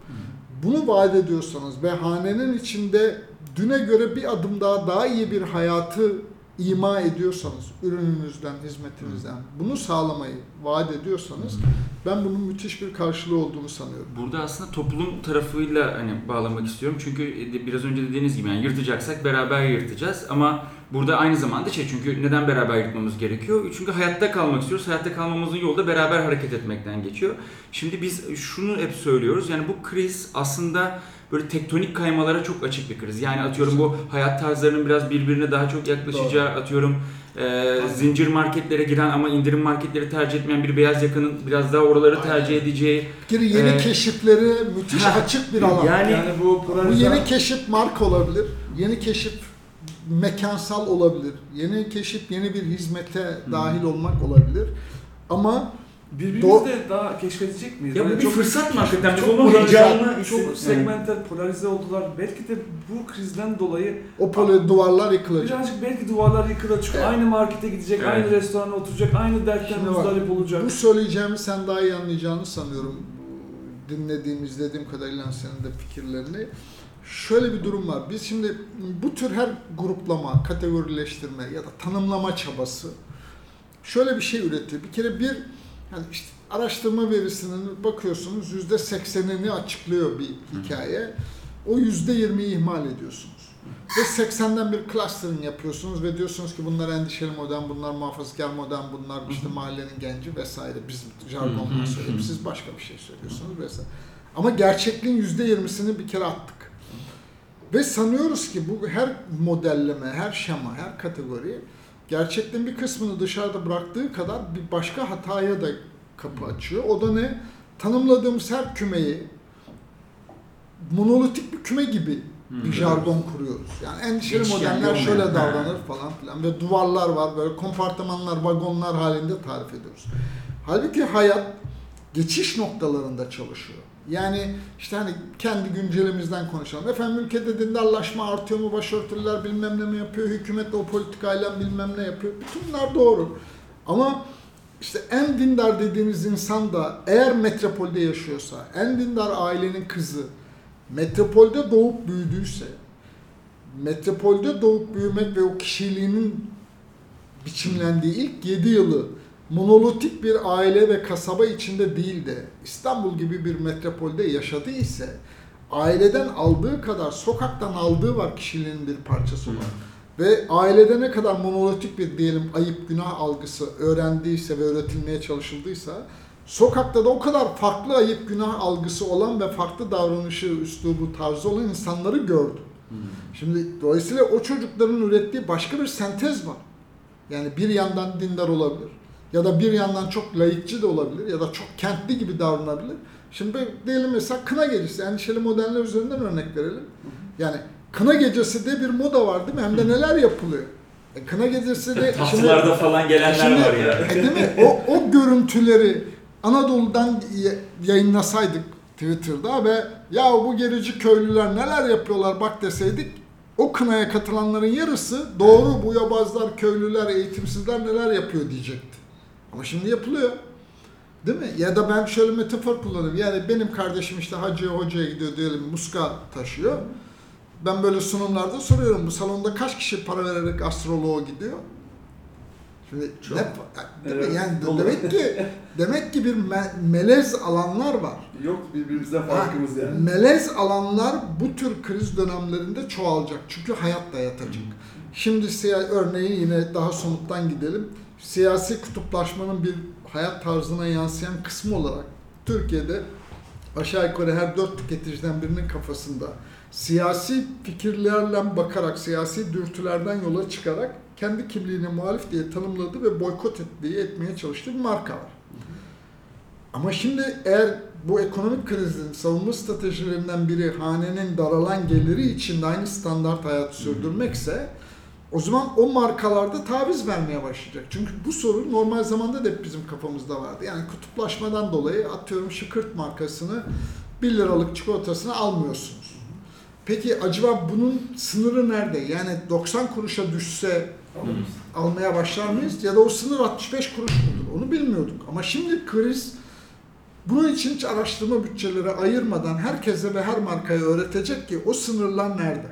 Bunu vaat ediyorsanız ve hanenin içinde düne göre bir adım daha daha iyi bir hayatı ima ediyorsanız, ürününüzden, hizmetinizden bunu sağlamayı vaat ediyorsanız ben bunun müthiş bir karşılığı olduğunu sanıyorum. Burada aslında toplum tarafıyla hani bağlamak istiyorum. Çünkü de- biraz önce dediğiniz gibi yani yırtacaksak beraber yırtacağız ama burada aynı zamanda şey çünkü neden beraber yırtmamız gerekiyor? Çünkü hayatta kalmak istiyoruz. Hayatta kalmamızın yolu da beraber hareket etmekten geçiyor. Şimdi biz şunu hep söylüyoruz. Yani bu kriz aslında böyle tektonik kaymalara çok açık bir kriz. Yani atıyorum bu hayat tarzlarının biraz birbirine daha çok yaklaşacağı atıyorum e, zincir marketlere giren ama indirim marketleri tercih etmeyen bir beyaz yakanın biraz daha oraları tercih edeceği Bir yeni Ee, keşifleri müthiş ha, açık bir alan. yani- Yani bu Bu yeni keşif marka olabilir, yeni keşif mekansal olabilir, yeni keşif yeni bir hizmete dahil olmak olabilir. Ama Birbirimizi Do- de daha keşfedecek miyiz? Ya bu Yani bir fırsat mı hakikaten? Çok, polarize, heyecanını çok hisset- segmenter, polarize oldular. Belki de bu krizden dolayı o poli duvarlar yıkılacak. birazcık belki duvarlar yıkılacak. Çünkü Evet. aynı markete gidecek, Evet. aynı restorana oturacak, aynı dertten muzdarip olacak. Bu söyleyeceğimi sen daha iyi anlayacağını sanıyorum. Dinlediğim, izlediğim kadarıyla senin de fikirlerini. Şöyle bir durum var. Biz şimdi bu tür her gruplama, kategorileştirme ya da tanımlama çabası şöyle bir şey üretiyor. Bir kere bir yani işte araştırma verisinin bakıyorsunuz yüzde seksenini açıklıyor bir hikaye. O yüzde yirmiyi ihmal ediyorsunuz. Ve 80'den bir clustering yapıyorsunuz ve diyorsunuz ki bunlar endişeli modern, bunlar muhafazakar modern, bunlar işte mahallenin genci vesaire. Biz jargonla söyleyeyim, siz başka bir şey söylüyorsunuz vesaire. Ama gerçekliğin yüzde yirmisini bir kere attık. Ve sanıyoruz ki bu her modelleme, her şema, her kategori gerçekliğin bir kısmını dışarıda bıraktığı kadar bir başka hataya da kapı açıyor. O da ne? Tanımladığımız her kümeyi monolitik bir küme gibi bir jargon kuruyoruz. Yani endişeli Geçişken modeller şöyle Ha. davranır falan filan ve duvarlar var böyle kompartımanlar, vagonlar halinde tarif ediyoruz. Halbuki hayat geçiş noktalarında çalışıyor. Yani işte hani kendi güncelimizden konuşalım. Efendim ülkede dindarlaşma artıyor mu, başörtüler bilmem ne mi yapıyor, hükümet de o politikayla bilmem ne yapıyor. Bütün bunlar doğru. Ama işte en dindar dediğiniz insan da eğer metropolde yaşıyorsa, en dindar ailenin kızı metropolde doğup büyüdüyse, metropolde doğup büyümek ve o kişiliğinin biçimlendiği ilk 7 yılı monolitik bir aile ve kasaba içinde değil de İstanbul gibi bir metropolde yaşadığı ise aileden aldığı kadar sokaktan aldığı var kişiliğinin bir parçası var. Ve ailede ne kadar monolitik bir diyelim ayıp günah algısı öğrendiyse ve öğretilmeye çalışıldıysa sokakta da o kadar farklı ayıp günah algısı olan ve farklı davranışı, üslubu, tarzı olan insanları gördü. Şimdi dolayısıyla o çocukların ürettiği başka bir sentez var. Yani bir yandan dindar olabilir ya da bir yandan çok layıkçı da olabilir ya da çok kentli gibi davranabilir. Şimdi diyelim mesela kına gecesi, endişeli modeller üzerinden örnek verelim. Yani kına gecesi de bir moda var değil mi? Hem de neler yapılıyor. E, kına gecesi de Tatlılarda falan gelenler Şimdi- var ya. e, değil mi? O, o görüntüleri Anadolu'dan yayınlasaydık Twitter'da ve ya bu gerici köylüler neler yapıyorlar bak deseydik o kınaya katılanların yarısı doğru bu yabazlar, köylüler, eğitimsizler neler yapıyor diyecekti. Ama şimdi yapılıyor. Değil mi? Ya da ben şöyle metafor kullanayım. Yani benim kardeşim işte hacıya hocaya gidiyor diyelim muska taşıyor. Ben böyle sunumlarda soruyorum bu salonda kaç kişi para vererek astroloğa gidiyor? Şimdi Çok. ne, değil mi? Evet, Yani de- dolu. demek ki demek ki bir me- melez alanlar var. Yok birbirimizden Ha, farkımız yani. Melez alanlar bu tür kriz dönemlerinde çoğalacak. Çünkü hayat dayatacak. Şimdi siya- örneği yine daha somuttan gidelim. Siyasi kutuplaşmanın bir hayat tarzına yansıyan kısmı olarak Türkiye'de aşağı yukarı her dört tüketiciden birinin kafasında siyasi fikirlerle bakarak, siyasi dürtülerden yola çıkarak kendi kimliğine muhalif diye tanımladığı ve boykot ettiği, etmeye çalıştığı bir marka var. Ama şimdi eğer bu ekonomik krizin savunma stratejilerinden biri hanenin daralan geliri içinde aynı standart hayatı sürdürmekse o zaman o markalarda taviz vermeye başlayacak. Çünkü bu sorun normal zamanda da hep bizim kafamızda vardı. Yani kutuplaşmadan dolayı atıyorum Şıkırt markasını 1 liralık çikolatasını almıyorsunuz. Peki acaba bunun sınırı nerede? Yani 90 kuruşa düşse almaya başlar mıyız? Ya da o sınır 65 kuruş mudur? Onu bilmiyorduk. Ama şimdi kriz bunun için hiç araştırma bütçeleri ayırmadan herkese ve her markaya öğretecek ki o sınırlar nerede?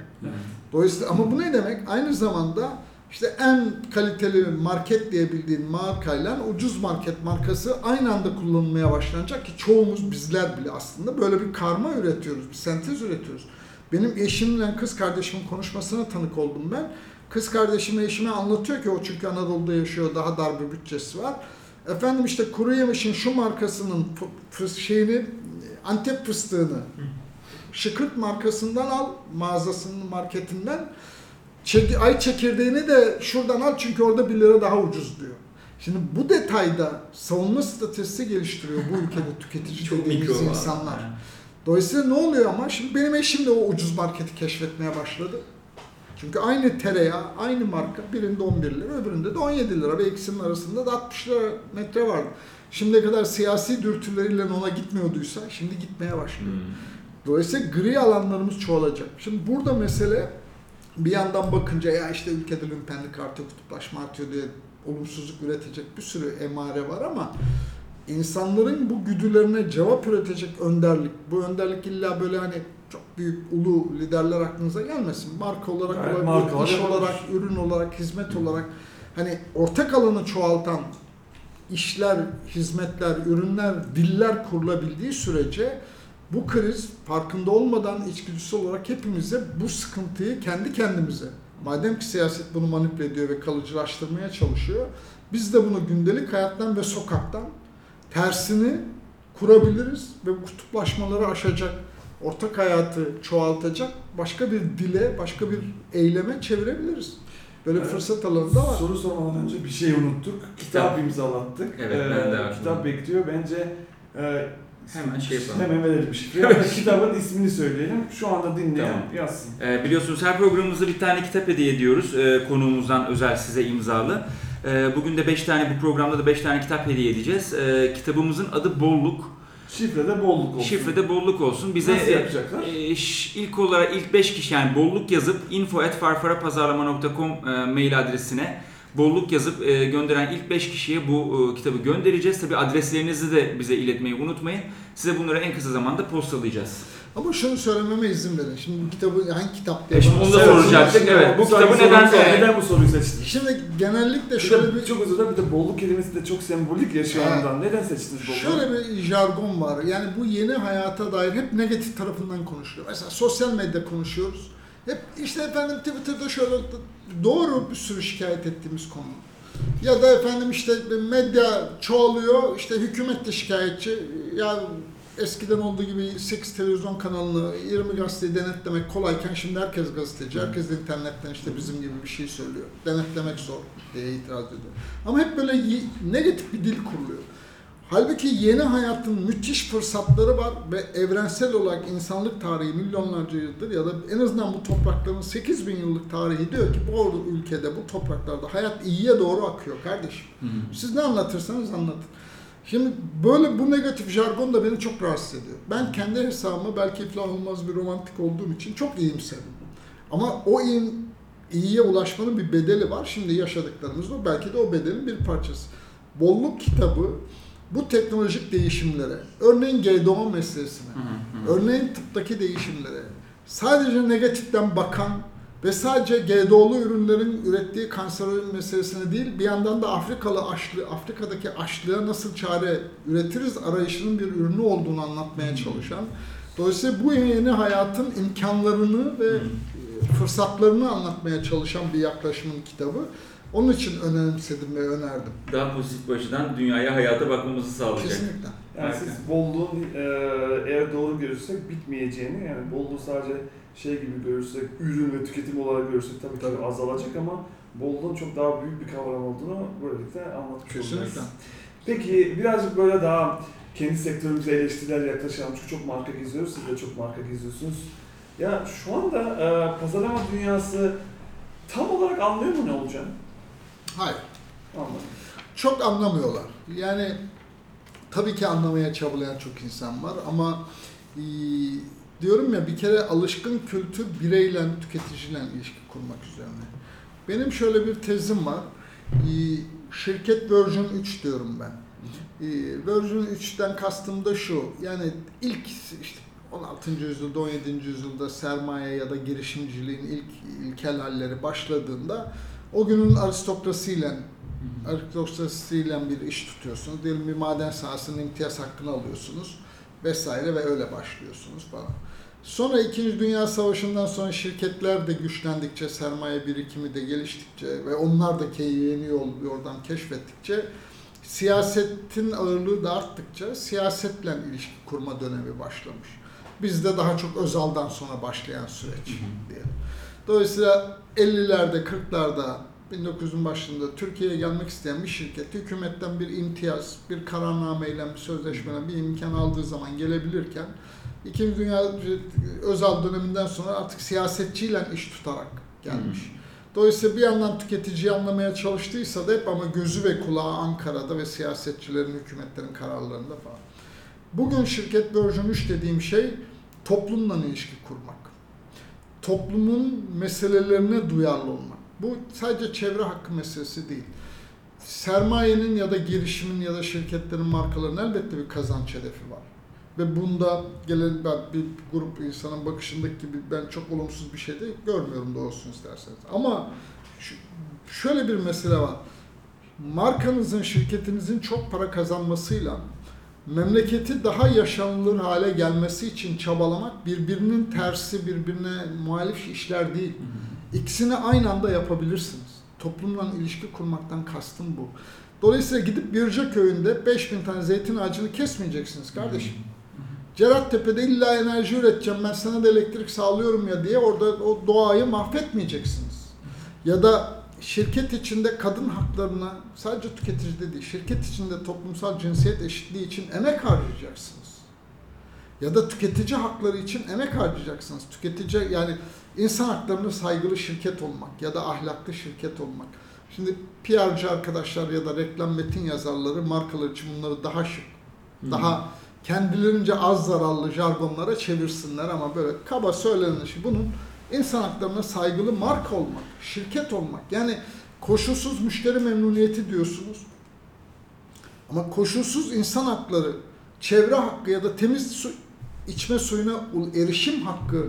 Dolayısıyla ama bu ne demek? Aynı zamanda işte en kaliteli market diye bildiğin markayla ucuz market markası aynı anda kullanılmaya başlanacak ki çoğumuz bizler bile aslında böyle bir karma üretiyoruz, bir sentez üretiyoruz. Benim eşimle kız kardeşimin konuşmasına tanık oldum ben. Kız kardeşim eşime anlatıyor ki o çünkü Anadolu'da yaşıyor, daha dar bir bütçesi var. Efendim işte kuru yemişin şu markasının şeyini, Antep fıstığını Şıkırt markasından al, mağazasının marketinden. Çek- ay çekirdeğini de şuradan al çünkü orada 1 lira daha ucuz diyor. Şimdi bu detayda savunma stratejisi geliştiriyor bu ülkede tüketici Çok dediğimiz insanlar. Dolayısıyla ne oluyor ama şimdi benim eşim de o ucuz marketi keşfetmeye başladı. Çünkü aynı tereyağı, aynı marka birinde 11 lira, öbüründe de 17 lira ve ikisinin arasında da 60 lira metre vardı. Şimdiye kadar siyasi dürtüleriyle ona gitmiyorduysa şimdi gitmeye başlıyor. Dolayısıyla gri alanlarımız çoğalacak. Şimdi burada mesele bir yandan bakınca ya işte ülkede lümpenlik artıyor, kutuplaşma artıyor diye olumsuzluk üretecek bir sürü emare var ama insanların bu güdülerine cevap üretecek önderlik, bu önderlik illa böyle hani çok büyük ulu liderler aklınıza gelmesin. Marka olarak Evet, olabilir, markalar iş yapabilir. olarak, ürün olarak, hizmet olarak hani ortak alanı çoğaltan işler, hizmetler, ürünler, diller kurulabildiği sürece bu kriz farkında olmadan içgüdüsü olarak hepimize bu sıkıntıyı kendi kendimize madem ki siyaset bunu manipüle ediyor ve kalıcılaştırmaya çalışıyor biz de bunu gündelik hayattan ve sokaktan tersini kurabiliriz ve bu kutuplaşmaları aşacak, ortak hayatı çoğaltacak başka bir dile, başka bir eyleme çevirebiliriz. Böyle Evet. fırsat alanı da var. Soru sormadan önce bir şey unuttuk. Kitap imzalattık. Evet, ben de aklımda. Kitap bekliyor. Bence e, Hemen şey yapalım. Hemen verelim şifreyi. Yani Kitabın ismini söyleyelim. Şu anda dinleyen Tamam. yazsın. Ee, biliyorsunuz her programımızda bir tane kitap hediye ediyoruz. Ee, konuğumuzdan özel size imzalı. Ee, bugün de 5 tane bu programda da 5 tane kitap hediye edeceğiz. Ee, kitabımızın adı Bolluk. Şifrede bolluk olsun. Şifrede bolluk olsun. Bize Nasıl yapacaklar? e, ş- ilk olarak ilk 5 kişi yani bolluk yazıp info@farfarapazarlama.com e, mail adresine bolluk yazıp e, gönderen ilk 5 kişiye bu e, kitabı göndereceğiz. Tabi adreslerinizi de bize iletmeyi unutmayın. Size bunları en kısa zamanda postalayacağız. Ama şunu söylememe izin verin. Şimdi bu kitabı hangi kitap diye E şimdi onu da soracaktık. Evet, bu kitabı neden- e, neden bu soruyu seçtin? Şimdi genellikle şöyle bir çok özür dilerim. Bir de bolluk kelimesi de çok sembolik ya şu Evet. andan. Neden seçtiniz bolluğu? Şöyle bir jargon var. Yani bu yeni hayata dair hep negatif tarafından konuşuluyor. Mesela sosyal medya konuşuyoruz. Hep işte efendim Twitter'da şöyle doğru bir sürü şikayet ettiğimiz konu. Ya da efendim işte medya çoğalıyor, işte hükümet de şikayetçi. Ya eskiden olduğu gibi 8 televizyon kanalını, 20 gazeteyi denetlemek kolayken şimdi herkes gazeteci, herkes de internetten işte bizim gibi bir şey söylüyor. Denetlemek zor diye itiraz ediyor. Ama hep böyle negatif bir dil kuruluyor. Halbuki yeni hayatın müthiş fırsatları var ve evrensel olarak insanlık tarihi milyonlarca yıldır ya da en azından bu toprakların 8 bin yıllık tarihi diyor ki bu ülkede, bu topraklarda hayat iyiye doğru akıyor kardeşim. Siz ne anlatırsanız anlatın. Şimdi böyle bu negatif jargon da beni çok rahatsız ediyor. Ben kendi hesabıma belki iflah olmaz bir romantik olduğum için çok iyimserim. Ama o iyim, iyiye ulaşmanın bir bedeli var. Şimdi yaşadıklarımız o. Belki de o bedelin bir parçası. Bolluk kitabı bu teknolojik değişimlere, örneğin GDO meselesine, örneğin tıptaki değişimlere sadece negatiften bakan ve sadece GDO'lu ürünlerin ürettiği kanserojen meselesine değil bir yandan da Afrikalı açlı, Afrika'daki açlığa nasıl çare üretiriz arayışının bir ürünü olduğunu anlatmaya çalışan dolayısıyla bu yeni hayatın imkanlarını ve e, fırsatlarını anlatmaya çalışan bir yaklaşımın kitabı. Onun için önemsedim ve önerdim. Daha pozitif bir açıdan dünyaya, hayata bakmamızı sağlayacak. Kesinlikle. Yani Harika. siz bolluğun e, eğer doğru görürsek bitmeyeceğini yani bolluğu sadece şey gibi görürsek, ürün ve tüketim olarak görürsek tabii Tabii. azalacak ama bolluğun çok daha büyük bir kavram olduğunu böylelikle anlatmış olacağız. Kesinlikle. Peki birazcık böyle daha kendi sektörümüze eleştiriler yaklaşalım çünkü çok marka geziyoruz, siz de çok marka geziyorsunuz. Ya şu anda e, pazarlama dünyası tam olarak anlıyor mu ne olacağını? Hayır. Anladım. Çok anlamıyorlar. Yani tabii ki anlamaya çabalayan çok insan var ama e, diyorum ya bir kere alışkın kültür bireyle, tüketiciyle ilişki kurmak üzerine. Benim şöyle bir tezim var. E, şirket version 3 diyorum ben. E, version 3'ten kastım da şu. Yani ilk işte 16. yüzyılda, 17. yüzyılda sermaye ya da girişimciliğin ilk ilkel halleri başladığında O günün aristokrasiyle aristokrasiyle bir iş tutuyorsunuz. Diyelim bir maden sahasının imtiyaz hakkını alıyorsunuz vesaire ve öyle başlıyorsunuz falan. Sonra İkinci Dünya Savaşı'ndan sonra şirketler de güçlendikçe, sermaye birikimi de geliştikçe ve onlar da yeni yol yoldan keşfettikçe siyasetin ağırlığı da arttıkça siyasetle ilişki kurma dönemi başlamış. Bizde daha çok Özal'dan sonra başlayan süreç diyelim. Dolayısıyla 50'lerde, 40'larda 1900'ün başında Türkiye'ye gelmek isteyen bir şirket hükümetten bir imtiyaz, bir kararnameyle, bir sözleşmeyle bir imkan aldığı zaman gelebilirken İkinci Dünya Özal döneminden sonra artık siyasetçiyle iş tutarak gelmiş. Dolayısıyla bir yandan tüketiciyi anlamaya çalıştıysa da hep ama gözü ve kulağı Ankara'da ve siyasetçilerin, hükümetlerin kararlarında falan. Bugün şirket version 3 dediğim şey toplumla ilişki kurmak. Toplumun meselelerine duyarlı olmak. Bu sadece çevre hakkı meselesi değil. Sermayenin ya da girişimin ya da şirketlerin markaların elbette bir kazanç hedefi var. Ve bunda gelen ben bir grup insanın bakışındaki gibi ben çok olumsuz bir şey de görmüyorum doğrusunu isterseniz. Ama şöyle bir mesele var. Markanızın, şirketinizin çok para kazanmasıyla memleketi daha yaşanılır hale gelmesi için çabalamak birbirinin tersi, birbirine muhalif işler değil. İkisini aynı anda yapabilirsiniz. Toplumla ilişki kurmaktan kastım bu. Dolayısıyla gidip Birce köyünde 5000 tane zeytin ağacını kesmeyeceksiniz kardeşim. Cerattepe'de illa enerji üreteceğim ben sana da elektrik sağlıyorum ya diye orada o doğayı mahvetmeyeceksiniz. Ya da şirket içinde kadın haklarına sadece tüketicide değil, şirket içinde toplumsal cinsiyet eşitliği için emek harcayacaksınız. Ya da tüketici hakları için emek harcayacaksınız. Tüketici yani insan haklarına saygılı şirket olmak ya da ahlaklı şirket olmak. Şimdi PR'cı arkadaşlar ya da reklam metin yazarları markalar için bunları daha şık, daha kendilerince az zararlı jargonlara çevirsinler ama böyle kaba söylenişi bunun insan haklarına saygılı marka olmak, şirket olmak. Yani koşulsuz müşteri memnuniyeti diyorsunuz. Ama koşulsuz insan hakları, çevre hakkı ya da temiz su, içme suyuna erişim hakkı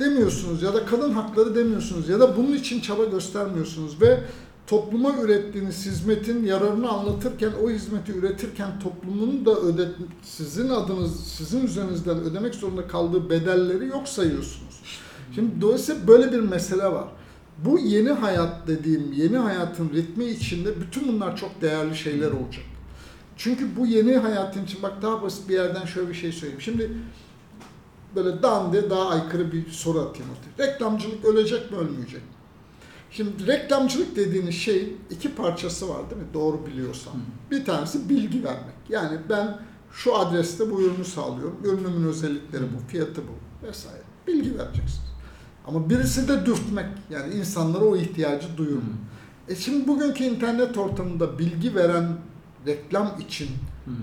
demiyorsunuz ya da kadın hakları demiyorsunuz ya da bunun için çaba göstermiyorsunuz ve topluma ürettiğiniz hizmetin yararını anlatırken o hizmeti üretirken toplumun da öde sizin adınız sizin üzerinizden ödemek zorunda kaldığı bedelleri yok sayıyorsunuz. Şimdi dolayısıyla böyle bir mesele var. Bu yeni hayat dediğim yeni hayatın ritmi içinde bütün bunlar çok değerli şeyler olacak. Çünkü bu yeni hayatın için bak daha basit bir yerden şöyle bir şey söyleyeyim. Şimdi böyle dande daha aykırı bir soru atayım ortaya. Reklamcılık ölecek mi ölmeyecek mi? Şimdi reklamcılık dediğiniz şeyin iki parçası var değil mi? Doğru biliyorsam. Bir tanesi bilgi vermek. Yani ben şu adreste bu ürünü sağlıyorum. Ürünümün özellikleri bu, fiyatı bu vesaire. Bilgi vereceksiniz. Ama birisi de dürtmek. Yani insanlara o ihtiyacı duyurmak. E şimdi bugünkü internet ortamında bilgi veren reklam için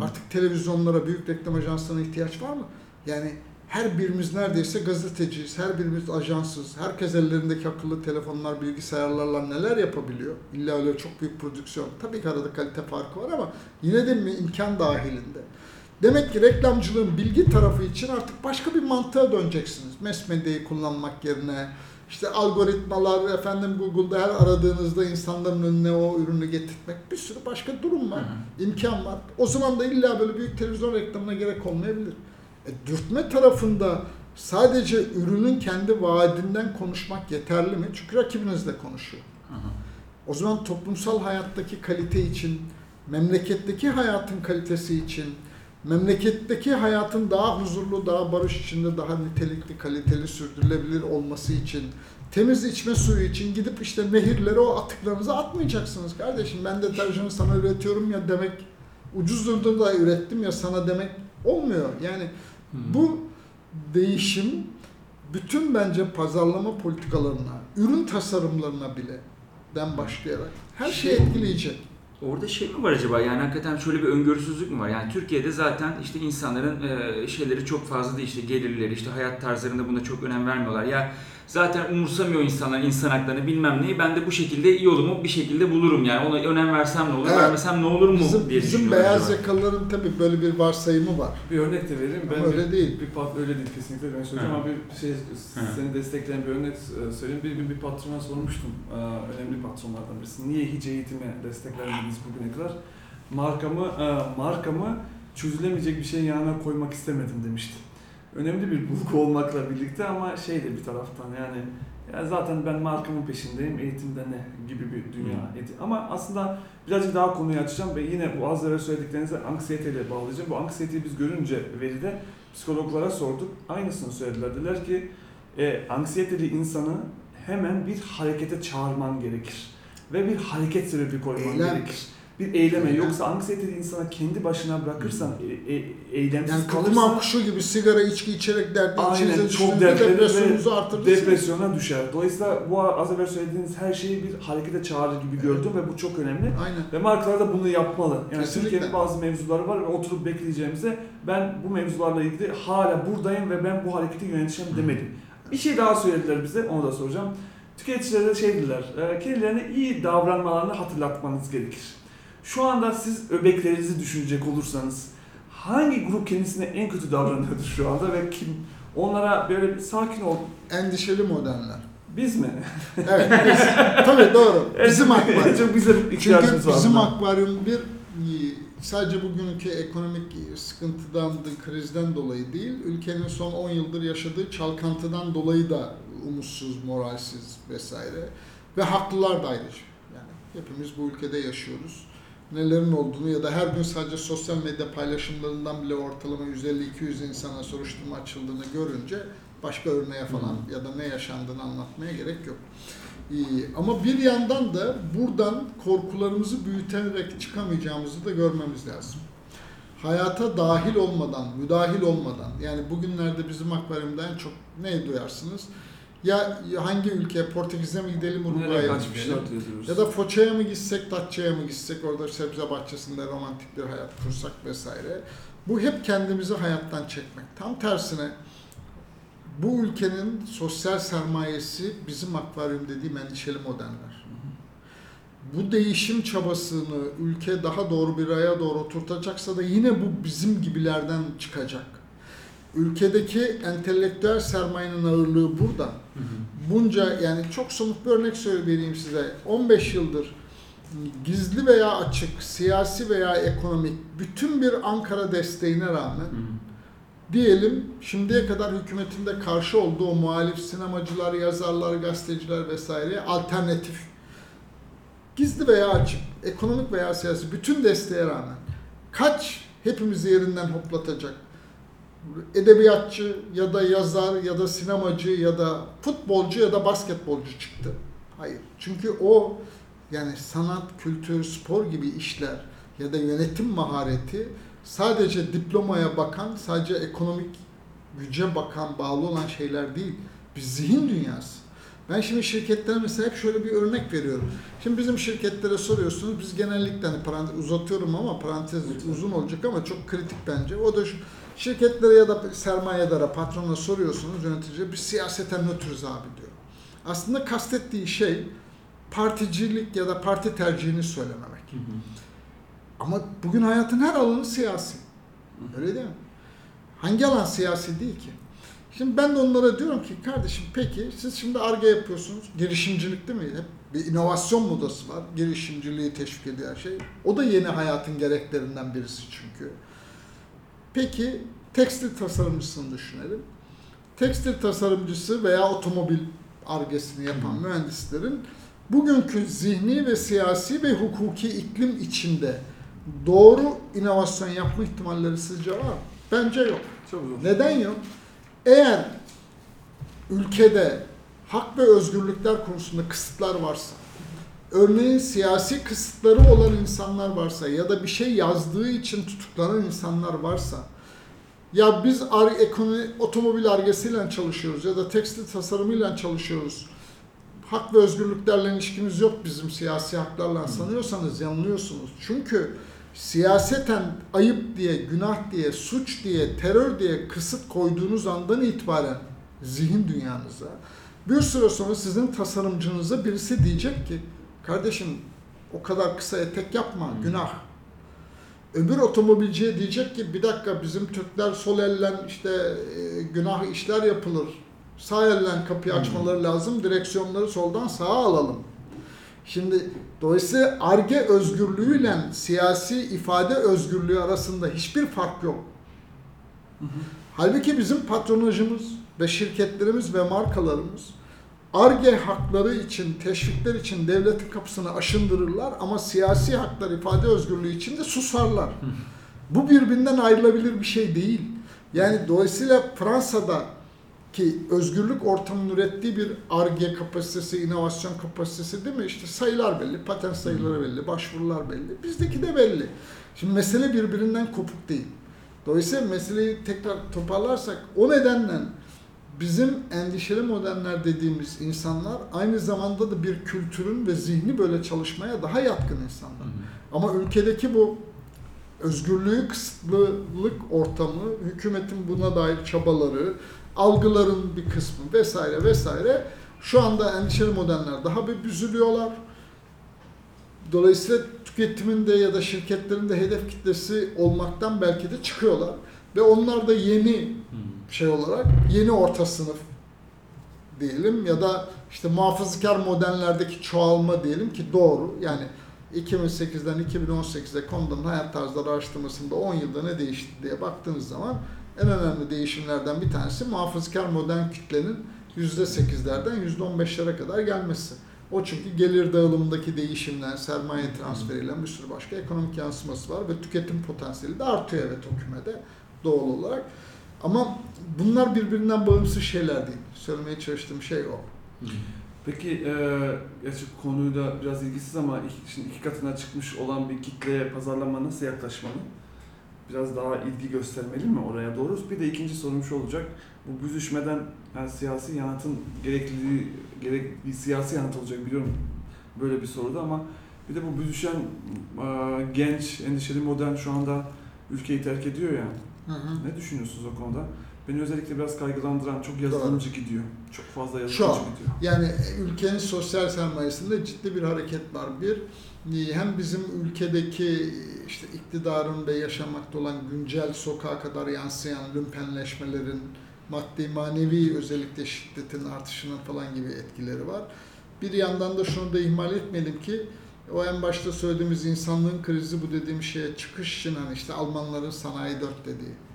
artık televizyonlara, büyük reklam ajanslarına ihtiyaç var mı? Yani her birimiz neredeyse gazeteciyiz, her birimiz ajansız, herkes ellerindeki akıllı telefonlar, bilgisayarlarla neler yapabiliyor? İlla öyle çok büyük prodüksiyon. Tabii ki arada kalite farkı var ama yine de mi imkan dahilinde. Demek ki reklamcılığın bilgi tarafı için artık başka bir mantığa döneceksiniz. Mass medyayı kullanmak yerine, işte algoritmalar, efendim Google'da her aradığınızda insanların önüne o ürünü getirtmek bir sürü başka durum var, imkan var. O zaman da illa böyle büyük televizyon reklamına gerek olmayabilir. E, dürtme tarafında sadece ürünün kendi vaadinden konuşmak yeterli mi? Çünkü rakibinizle konuşuyor. O zaman toplumsal hayattaki kalite için, memleketteki hayatın kalitesi için, memleketteki hayatın daha huzurlu, daha barış içinde, daha nitelikli, kaliteli, sürdürülebilir olması için, temiz içme suyu için gidip işte nehirlere o atıklarınızı atmayacaksınız kardeşim. Ben deterjanı sana üretiyorum ya demek, ucuzunu da ürettim ya sana demek olmuyor. Yani bu değişim bütün bence pazarlama politikalarına, ürün tasarımlarına bile den başlayarak her şeyi Şey- etkileyecek. Orada şey mi var acaba? Yani hakikaten şöyle bir öngörüsüzlük mü var? Yani Türkiye'de zaten işte insanların e, şeyleri çok fazla değil. işte gelirleri, işte hayat tarzlarında buna çok önem vermiyorlar. Ya Zaten umursamıyor insanlar insan haklarını bilmem neyi. Ben de bu şekilde yolumu bir şekilde bulurum yani. Ona önem versem ne olur, Evet. vermesem ne olur mu Bizim, diye bizim beyaz acaba. yakalıların tabii böyle bir varsayımı var. Bir örnek de vereyim. Ama Ben öyle bir, değil. Bir pat, öyle değil kesinlikle ben söyleyeceğim ama bir şey seni destekleyen bir örnek e, söyleyeyim. Bir gün bir patrona sormuştum. e, Önemli patronlardan birisi. Niye hiç eğitime desteklenmediniz bugüne kadar? Markamı e, markamı çözülemeyecek bir şeyin yanına koymak istemedim demişti. Önemli bir bulgu olmakla birlikte ama şey de bir taraftan yani ya zaten ben markamın peşindeyim, eğitimde ne gibi bir dünya. Eti- Ama aslında birazcık daha konuyu açacağım ve yine bu az evvel söylediklerinize anksiyeteyle bağlayacağım. Bu anksiyeteyi biz görünce veride psikologlara sorduk. Aynısını söylediler. Dediler ki e, anksiyeteli insanı hemen bir harekete çağırman gerekir. Ve bir hareket sebebi koyman Eylem. gerekir. Bir eyleme. Eylem. Yoksa anksiyeteli insana kendi başına bırakırsan, e, e, eylemsiz Yani kalırsa kuşu gibi sigara içki içerek derdi Aynen, çok depresyonunuzu artırırsınız. depresyona düşer. Dolayısıyla bu az evvel söylediğiniz her şeyi bir harekete çağırır gibi gördüm ve bu çok önemli. Aynen. Ve markalar da bunu yapmalı. Yani Kesinlikle. Türkiye'nin bazı mevzuları var ve oturup bekleyeceğimize ben bu mevzularla ilgili hala buradayım ve ben bu hareketi yöneteceğim demedim. Bir şey daha söylediler bize, onu da soracağım. Tüketicilere şey dediler, e, kendilerine iyi davranmalarını hatırlatmanız gerekir. Şu anda siz öbeklerinizi düşünecek olursanız hangi grup kendisine en kötü davranıyordur şu anda ve kim? Onlara böyle bir sakin ol. Endişeli modeller. Biz mi? Evet biz. Tabii doğru. Bizim akvaryum. çok bizim Çünkü ihtiyacımız bizim akvaryum bir sadece bugünkü ekonomik sıkıntıdan, krizden dolayı değil, ülkenin son 10 yıldır yaşadığı çalkantıdan dolayı da umutsuz, moralsiz vesaire. Ve haklılar da ayrıca. Yani hepimiz bu ülkede yaşıyoruz. Nelerin olduğunu ya da her gün sadece sosyal medya paylaşımlarından bile ortalama 150-200 insana soruşturma açıldığını görünce başka örneğe falan ya da ne yaşandığını anlatmaya gerek yok. İyi. Ama bir yandan da buradan korkularımızı büyüterek çıkamayacağımızı da görmemiz lazım. Hayata dahil olmadan, müdahil olmadan, yani bugünlerde bizim akvaryumda en çok ne duyarsınız? Ya hangi ülke, Portekiz'e mi gidelim, Uruguay'a mı gidelim? Ya da Foça'ya mı gitsek, Datça'ya mı gitsek, orada sebze bahçesinde romantik bir hayat kursak vesaire. Bu hep kendimizi hayattan çekmek. Tam tersine bu ülkenin sosyal sermayesi bizim akvaryum dediğim endişeli modeller. Bu değişim çabasını ülke daha doğru bir raya doğru oturtacaksa da yine bu bizim gibilerden çıkacak. Ülkedeki entelektüel sermayenin ağırlığı burada. Bunca yani çok somut bir örnek söyleyeyim size. 15 yıldır gizli veya açık, siyasi veya ekonomik bütün bir Ankara desteğine rağmen diyelim şimdiye kadar hükümetin de karşı olduğu muhalif sinemacılar, yazarlar, gazeteciler vesaire alternatif gizli veya açık, ekonomik veya siyasi bütün desteğe rağmen kaç hepimizi yerinden hoplatacak edebiyatçı ya da yazar ya da sinemacı ya da futbolcu ya da basketbolcu çıktı. Hayır. Çünkü o yani sanat, kültür, spor gibi işler ya da yönetim mahareti sadece diplomaya bakan, sadece ekonomik güce bakan, bağlı olan şeyler değil. Bir zihin dünyası. Ben şimdi şirketlere mesela hep şöyle bir örnek veriyorum. Şimdi bizim şirketlere soruyorsunuz, biz genellikle hani parantez uzatıyorum ama parantez uzun olacak ama çok kritik bence. O da şu, şirketlere ya da sermayedara, patrona soruyorsunuz yöneticiye, biz siyaseten nötrüz abi diyor. Aslında kastettiği şey particilik ya da parti tercihini söylememek. Ama bugün hayatın her alanı siyasi. Öyle değil mi? Hangi alan siyasi değil ki? Şimdi ben de onlara diyorum ki kardeşim peki siz şimdi ARGE yapıyorsunuz. Girişimcilik değil mi? Hep bir inovasyon modası var. Girişimciliği teşvik eden şey. O da yeni hayatın gereklerinden birisi çünkü. Peki tekstil tasarımcısını düşünelim. Tekstil tasarımcısı veya otomobil argesini yapan mühendislerin bugünkü zihni ve siyasi ve hukuki iklim içinde doğru inovasyon yapma ihtimalleri sizce var mı? Bence yok. Çok zor. Neden yok? Eğer ülkede hak ve özgürlükler konusunda kısıtlar varsa, örneğin siyasi kısıtları olan insanlar varsa ya da bir şey yazdığı için tutuklanan insanlar varsa, ya biz ar ekonomi, otomobil argesiyle çalışıyoruz ya da tekstil tasarımıyla çalışıyoruz. Hak ve özgürlüklerle ilişkimiz yok bizim siyasi haklarla sanıyorsanız yanılıyorsunuz. Çünkü siyaseten ayıp diye, günah diye, suç diye, terör diye kısıt koyduğunuz andan itibaren zihin dünyanıza Bir süre sonra sizin tasarımcınıza birisi diyecek ki kardeşim o kadar kısa etek yapma günah. Öbür otomobilciye diyecek ki bir dakika bizim Türkler sol ellen işte e, günah işler yapılır. Sağ ellen kapıyı açmaları lazım. Direksiyonları soldan sağa alalım. Şimdi dolayısıyla arge özgürlüğüyle siyasi ifade özgürlüğü arasında hiçbir fark yok. Halbuki bizim patronajımız ve şirketlerimiz ve markalarımız ARGE hakları için, teşvikler için devletin kapısını aşındırırlar ama siyasi haklar, ifade özgürlüğü için de susarlar. Bu birbirinden ayrılabilir bir şey değil. Yani dolayısıyla Fransa'da ki özgürlük ortamının ürettiği bir ARGE kapasitesi, inovasyon kapasitesi değil mi? İşte sayılar belli, patent sayıları belli, başvurular belli. Bizdeki de belli. Şimdi mesele birbirinden kopuk değil. Dolayısıyla meseleyi tekrar toparlarsak o nedenle bizim endişeli modernler dediğimiz insanlar aynı zamanda da bir kültürün ve zihni böyle çalışmaya daha yatkın insanlar. Ama ülkedeki bu özgürlüğü kısıtlılık ortamı, hükümetin buna dair çabaları, algıların bir kısmı vesaire vesaire şu anda endişeli modernler daha bir büzülüyorlar. Dolayısıyla tüketiminde ya da şirketlerin de hedef kitlesi olmaktan belki de çıkıyorlar. Ve onlar da yeni şey olarak yeni orta sınıf diyelim ya da işte muhafazakar modernlerdeki çoğalma diyelim ki doğru. Yani 2008'den 2018'e konuların hayat tarzları araştırmasında 10 yılda ne değişti diye baktığınız zaman en önemli değişimlerden bir tanesi muhafazakar modern kitlenin %8'lerden %15'lere kadar gelmesi. O çünkü gelir dağılımındaki değişimler, sermaye transferiyle bir sürü başka ekonomik yansıması var ve tüketim potansiyeli de artıyor evet o kümede doğal olarak. Ama bunlar birbirinden bağımsız şeyler değil. Söylemeye çalıştığım şey o. Peki e, gerçi konuyla biraz ilgisiz ama iki, şimdi iki katına çıkmış olan bir kitleye pazarlama nasıl yaklaşmalı? Biraz daha ilgi göstermeli mi oraya doğru? Bir de ikinci sorum şu olacak. Bu büzüşmeden yani siyasi yanıtın gerekliliği, gerek bir siyasi yanıt olacak biliyorum böyle bir soruda ama bir de bu büzüşen e, genç, endişeli modern şu anda ülkeyi terk ediyor ya. Hı hı. Ne düşünüyorsunuz o konuda? Beni özellikle biraz kaygılandıran çok yazılımcı gidiyor. Çok fazla yazılımcı Şu an. gidiyor. Yani ülkenin sosyal sermayesinde ciddi bir hareket var. Bir, hem bizim ülkedeki işte iktidarın ve yaşamakta olan güncel sokağa kadar yansıyan lümpenleşmelerin maddi manevi özellikle şiddetin artışının falan gibi etkileri var. Bir yandan da şunu da ihmal etmeyelim ki o en başta söylediğimiz insanlığın krizi bu dediğim şeye çıkış için hani işte Almanların sanayi 4 dediği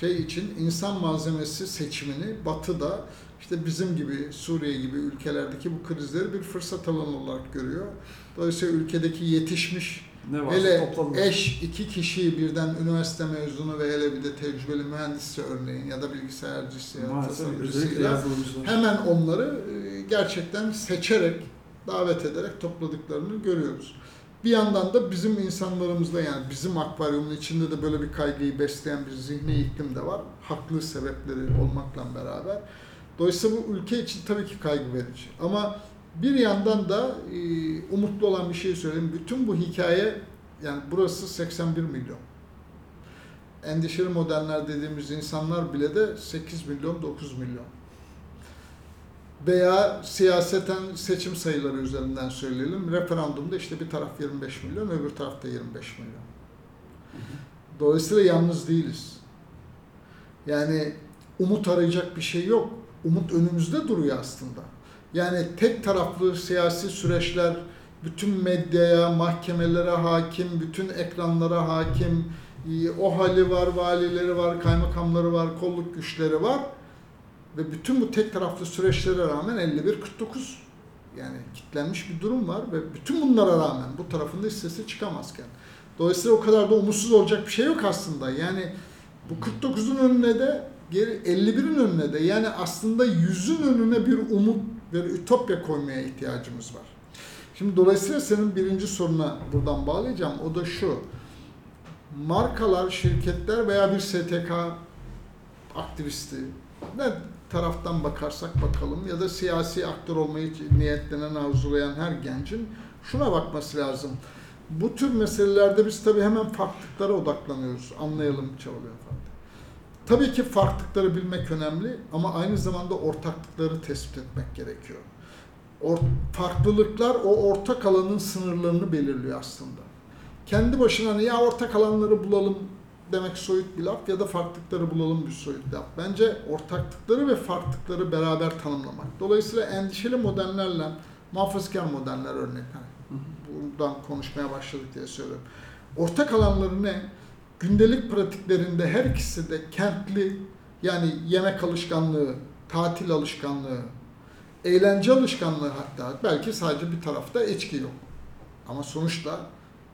şey için insan malzemesi seçimini batıda işte bizim gibi Suriye gibi ülkelerdeki bu krizleri bir fırsat alanı olarak görüyor. Dolayısıyla ülkedeki yetişmiş Ne varsa hele topladılar. eş iki kişiyi birden üniversite mezunu ve hele bir de tecrübeli mühendisse örneğin ya da bilgisayarcısı ya tasarımcısıyla hemen onları e, gerçekten seçerek, davet ederek topladıklarını görüyoruz. Bir yandan da bizim insanlarımızda yani bizim akvaryumun içinde de böyle bir kaygıyı besleyen bir zihni iklim de var. Haklı sebepleri olmakla beraber. Dolayısıyla bu ülke için tabii ki kaygı verici. Ama bir yandan da e, umutlu olan bir şey söyleyeyim. Bütün bu hikaye yani burası 81 milyon. Endişeli modernler dediğimiz insanlar bile de 8 milyon 9 milyon veya siyaseten seçim sayıları üzerinden söyleyelim. Referandumda işte bir taraf 25 milyon, öbür tarafta 25 milyon. Dolayısıyla yalnız değiliz. Yani umut arayacak bir şey yok. Umut önümüzde duruyor aslında. Yani tek taraflı siyasi süreçler bütün medyaya, mahkemelere hakim, bütün ekranlara hakim, o hali var, valileri var, kaymakamları var, kolluk güçleri var. Ve bütün bu tek taraflı süreçlere rağmen 51-49 yani kitlenmiş bir durum var ve bütün bunlara rağmen bu tarafında hiç sesi çıkamazken. Dolayısıyla o kadar da umutsuz olacak bir şey yok aslında. Yani bu 49'un önüne de geri 51'in önüne de yani aslında 100'ün önüne bir umut ve ütopya koymaya ihtiyacımız var. Şimdi dolayısıyla senin birinci soruna buradan bağlayacağım. O da şu. Markalar, şirketler veya bir STK aktivisti ne taraftan bakarsak bakalım ya da siyasi aktör olmayı niyetlenen, arzulayan her gencin şuna bakması lazım. Bu tür meselelerde biz tabii hemen farklılıklara odaklanıyoruz. Anlayalım, çabalıyor falan. Tabii ki farklılıkları bilmek önemli ama aynı zamanda ortaklıkları tespit etmek gerekiyor. Or- farklılıklar o ortak alanın sınırlarını belirliyor aslında. Kendi başına ya ortak alanları bulalım demek soyut bir laf ya da farklılıkları bulalım bir soyut laf. Bence ortaklıkları ve farklılıkları beraber tanımlamak. Dolayısıyla endişeli modellerle muhafazakar modeller örnek. Buradan konuşmaya başladık diye söylüyorum. Ortak alanları ne? Gündelik pratiklerinde her ikisi de kentli yani yemek alışkanlığı, tatil alışkanlığı, eğlence alışkanlığı hatta belki sadece bir tarafta içki yok. Ama sonuçta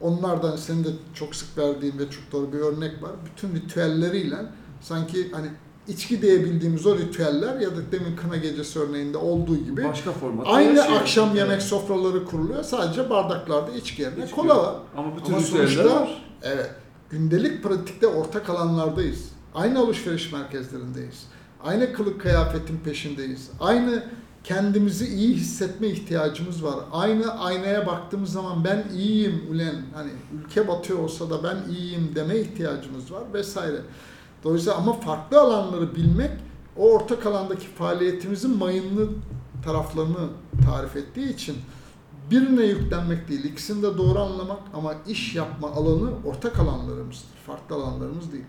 onlardan senin de çok sık verdiğin ve çok doğru bir örnek var. Bütün ritüelleriyle sanki hani içki diyebildiğimiz o ritüeller ya da demin kına gecesi örneğinde olduğu gibi Başka format. aynı şey- akşam yemek sofraları kuruluyor. Sadece bardaklarda içki yerine İçki kola var. Ama bütün Ama ritüeller var. evet gündelik pratikte ortak alanlardayız. Aynı alışveriş merkezlerindeyiz. Aynı kılık kıyafetin peşindeyiz. Aynı kendimizi iyi hissetme ihtiyacımız var. Aynı aynaya baktığımız zaman ben iyiyim ulen hani ülke batıyor olsa da ben iyiyim deme ihtiyacımız var vesaire. Dolayısıyla ama farklı alanları bilmek o ortak alandaki faaliyetimizin mayınlı taraflarını tarif ettiği için birine yüklenmek değil, ikisini de doğru anlamak ama iş yapma alanı ortak alanlarımızdır, farklı alanlarımız değil.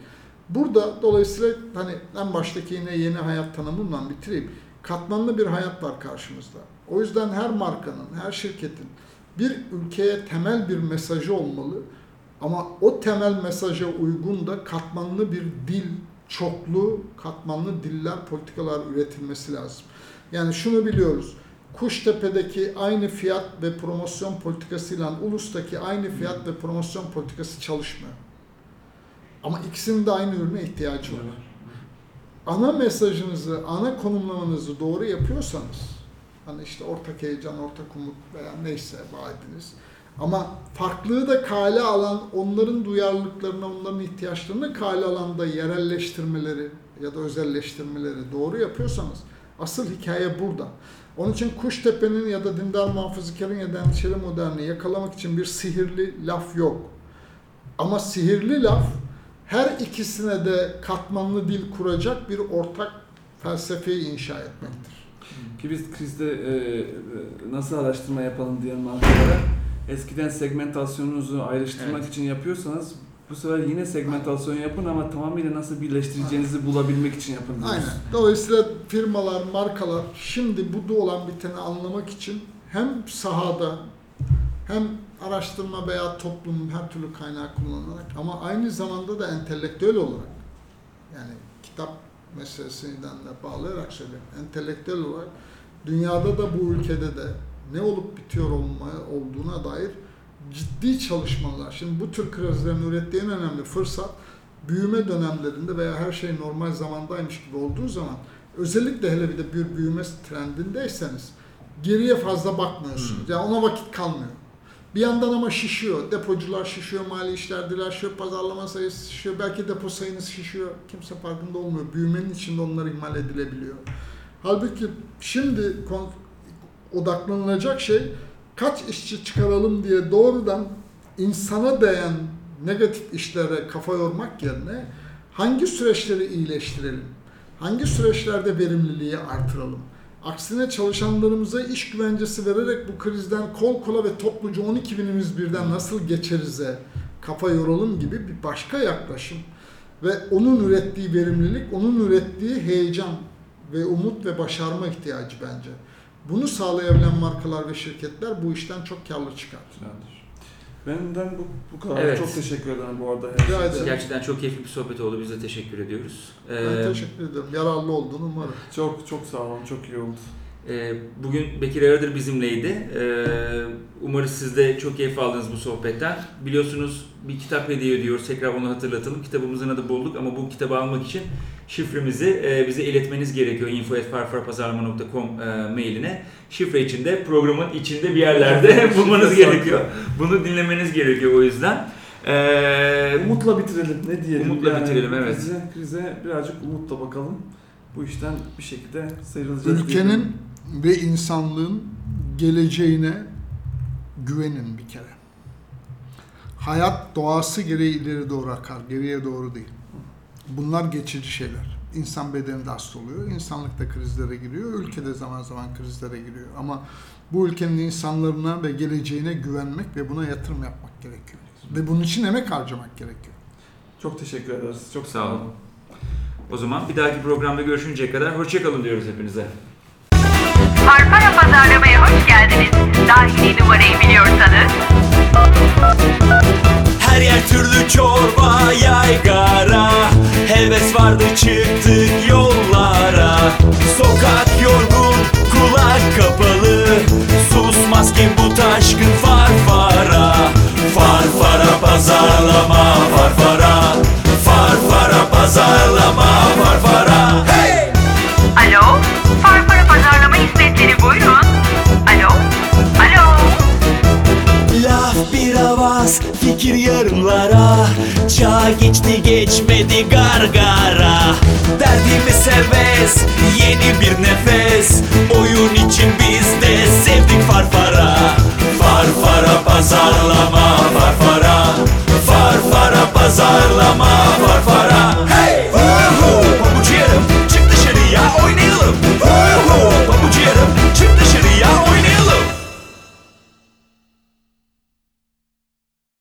Burada dolayısıyla hani en baştaki yine yeni hayat tanımından bitireyim. Katmanlı bir hayat var karşımızda. O yüzden her markanın, her şirketin bir ülkeye temel bir mesajı olmalı. Ama o temel mesaja uygun da katmanlı bir dil, çoklu katmanlı diller, politikalar üretilmesi lazım. Yani şunu biliyoruz. Kuştepe'deki aynı fiyat ve promosyon politikasıyla Ulus'taki aynı fiyat ve promosyon politikası çalışmıyor. Ama ikisinin de aynı ürüne ihtiyacı var. Ana mesajınızı, ana konumlamanızı doğru yapıyorsanız, hani işte ortak heyecan, ortak umut veya neyse vaadiniz, ama farklılığı da kale alan, onların duyarlılıklarına, onların ihtiyaçlarını kale alanda yerelleştirmeleri ya da özelleştirmeleri doğru yapıyorsanız asıl hikaye burada. Onun için Kuştepe'nin ya da dindar muhafazakarın ya da endişeli moderni yakalamak için bir sihirli laf yok. Ama sihirli laf her ikisine de katmanlı dil kuracak bir ortak felsefeyi inşa etmektir. Ki biz krizde e, e, nasıl araştırma yapalım diyen markalara eskiden segmentasyonunuzu ayrıştırmak Evet. için yapıyorsanız bu sefer yine segmentasyon yapın ama tamamıyla nasıl birleştireceğinizi bulabilmek için yapın diyoruz. Aynen. Dolayısıyla firmalar, markalar şimdi bu olan biteni anlamak için hem sahada hem araştırma veya toplum her türlü kaynağı kullanarak ama aynı zamanda da entelektüel olarak yani kitap meselesinden de bağlayarak söylüyorum. Entelektüel olarak dünyada da bu ülkede de ne olup bitiyor olmaya olduğuna dair ciddi çalışmalar. Şimdi bu tür krizlerin ürettiği en önemli fırsat büyüme dönemlerinde veya her şey normal zamandaymış gibi olduğu zaman özellikle hele bir de bir büyüme trendindeyseniz geriye fazla bakmıyorsunuz. Yani ona vakit kalmıyor. Bir yandan ama şişiyor. Depocular şişiyor, mali işler şişiyor, pazarlama sayısı şişiyor. Belki depo sayınız şişiyor. Kimse farkında olmuyor. Büyümenin içinde onlar ihmal edilebiliyor. Halbuki şimdi odaklanılacak şey kaç işçi çıkaralım diye doğrudan insana değen negatif işlere kafa yormak yerine hangi süreçleri iyileştirelim? Hangi süreçlerde verimliliği artıralım? Aksine çalışanlarımıza iş güvencesi vererek bu krizden kol kola ve topluca 12 binimiz birden nasıl geçerize kafa yoralım gibi bir başka yaklaşım ve onun ürettiği verimlilik, onun ürettiği heyecan ve umut ve başarma ihtiyacı bence. Bunu sağlayabilen markalar ve şirketler bu işten çok karlı çıkar. Güzeldir. Benden bu, bu kadar. Evet. Çok teşekkür ederim bu arada. Rica ederim. Gerçekten çok keyifli bir sohbet oldu. Biz de teşekkür ediyoruz. Ben Ee, teşekkür ederim. Yararlı olduğunu umarım. Çok çok sağ olun. Çok iyi oldu. e, bugün Bekir Aradır bizimleydi. Ee, umarız siz de çok keyif aldınız bu sohbetten. Biliyorsunuz bir kitap hediye ediyoruz. Tekrar onu hatırlatalım. Kitabımızın adı Bolluk ama bu kitabı almak için şifremizi e, bize iletmeniz gerekiyor. info.farfarpazarlama.com e, mailine. Şifre içinde programın içinde bir yerlerde bulmanız gerekiyor. Bunu dinlemeniz gerekiyor o yüzden. Ee, Umutla bitirelim. Ne diyelim? Umutla bitirelim, evet. Krize, krize birazcık umutla bakalım. Bu işten bir şekilde sıyrılacağız. Ülkenin diyelim. ve insanlığın geleceğine güvenin bir kere. Hayat doğası gereği ileri doğru akar, geriye doğru değil. Bunlar geçici şeyler. İnsan bedeni de hasta oluyor, insanlık da krizlere giriyor, ülke de zaman zaman krizlere giriyor. Ama bu ülkenin insanlarına ve geleceğine güvenmek ve buna yatırım yapmak gerekiyor. Ve bunun için emek harcamak gerekiyor. Çok teşekkür ederiz. Çok Sağ olun. O zaman bir dahaki programda görüşünceye kadar hoşçakalın diyoruz hepinize. Farfara Pazarlama'ya hoş geldiniz. Dahili numarayı biliyorsanız Her yer türlü çorba yaygara. Heves vardı çıktık yollara. Sokak yorgun kulak kapalı. Susmaz ki bu taşkın farfara. Farfara pazarlama farfara. Farfara pazarlama farfara. Hey! Alo, Farfara Pazarlama hizmetleri buyurun. bir avaz Fikir yarımlara. Çağ geçti geçmedi gargara. Derdimi serbest Yeni bir nefes. Oyun için biz de sevdik farfara. Farfara pazarlama farfara. Farfara pazarlama farfara. Hey! Uhu! Pabucu yarım çık dışarıya oynayalım. Uhu! Pabucu yarım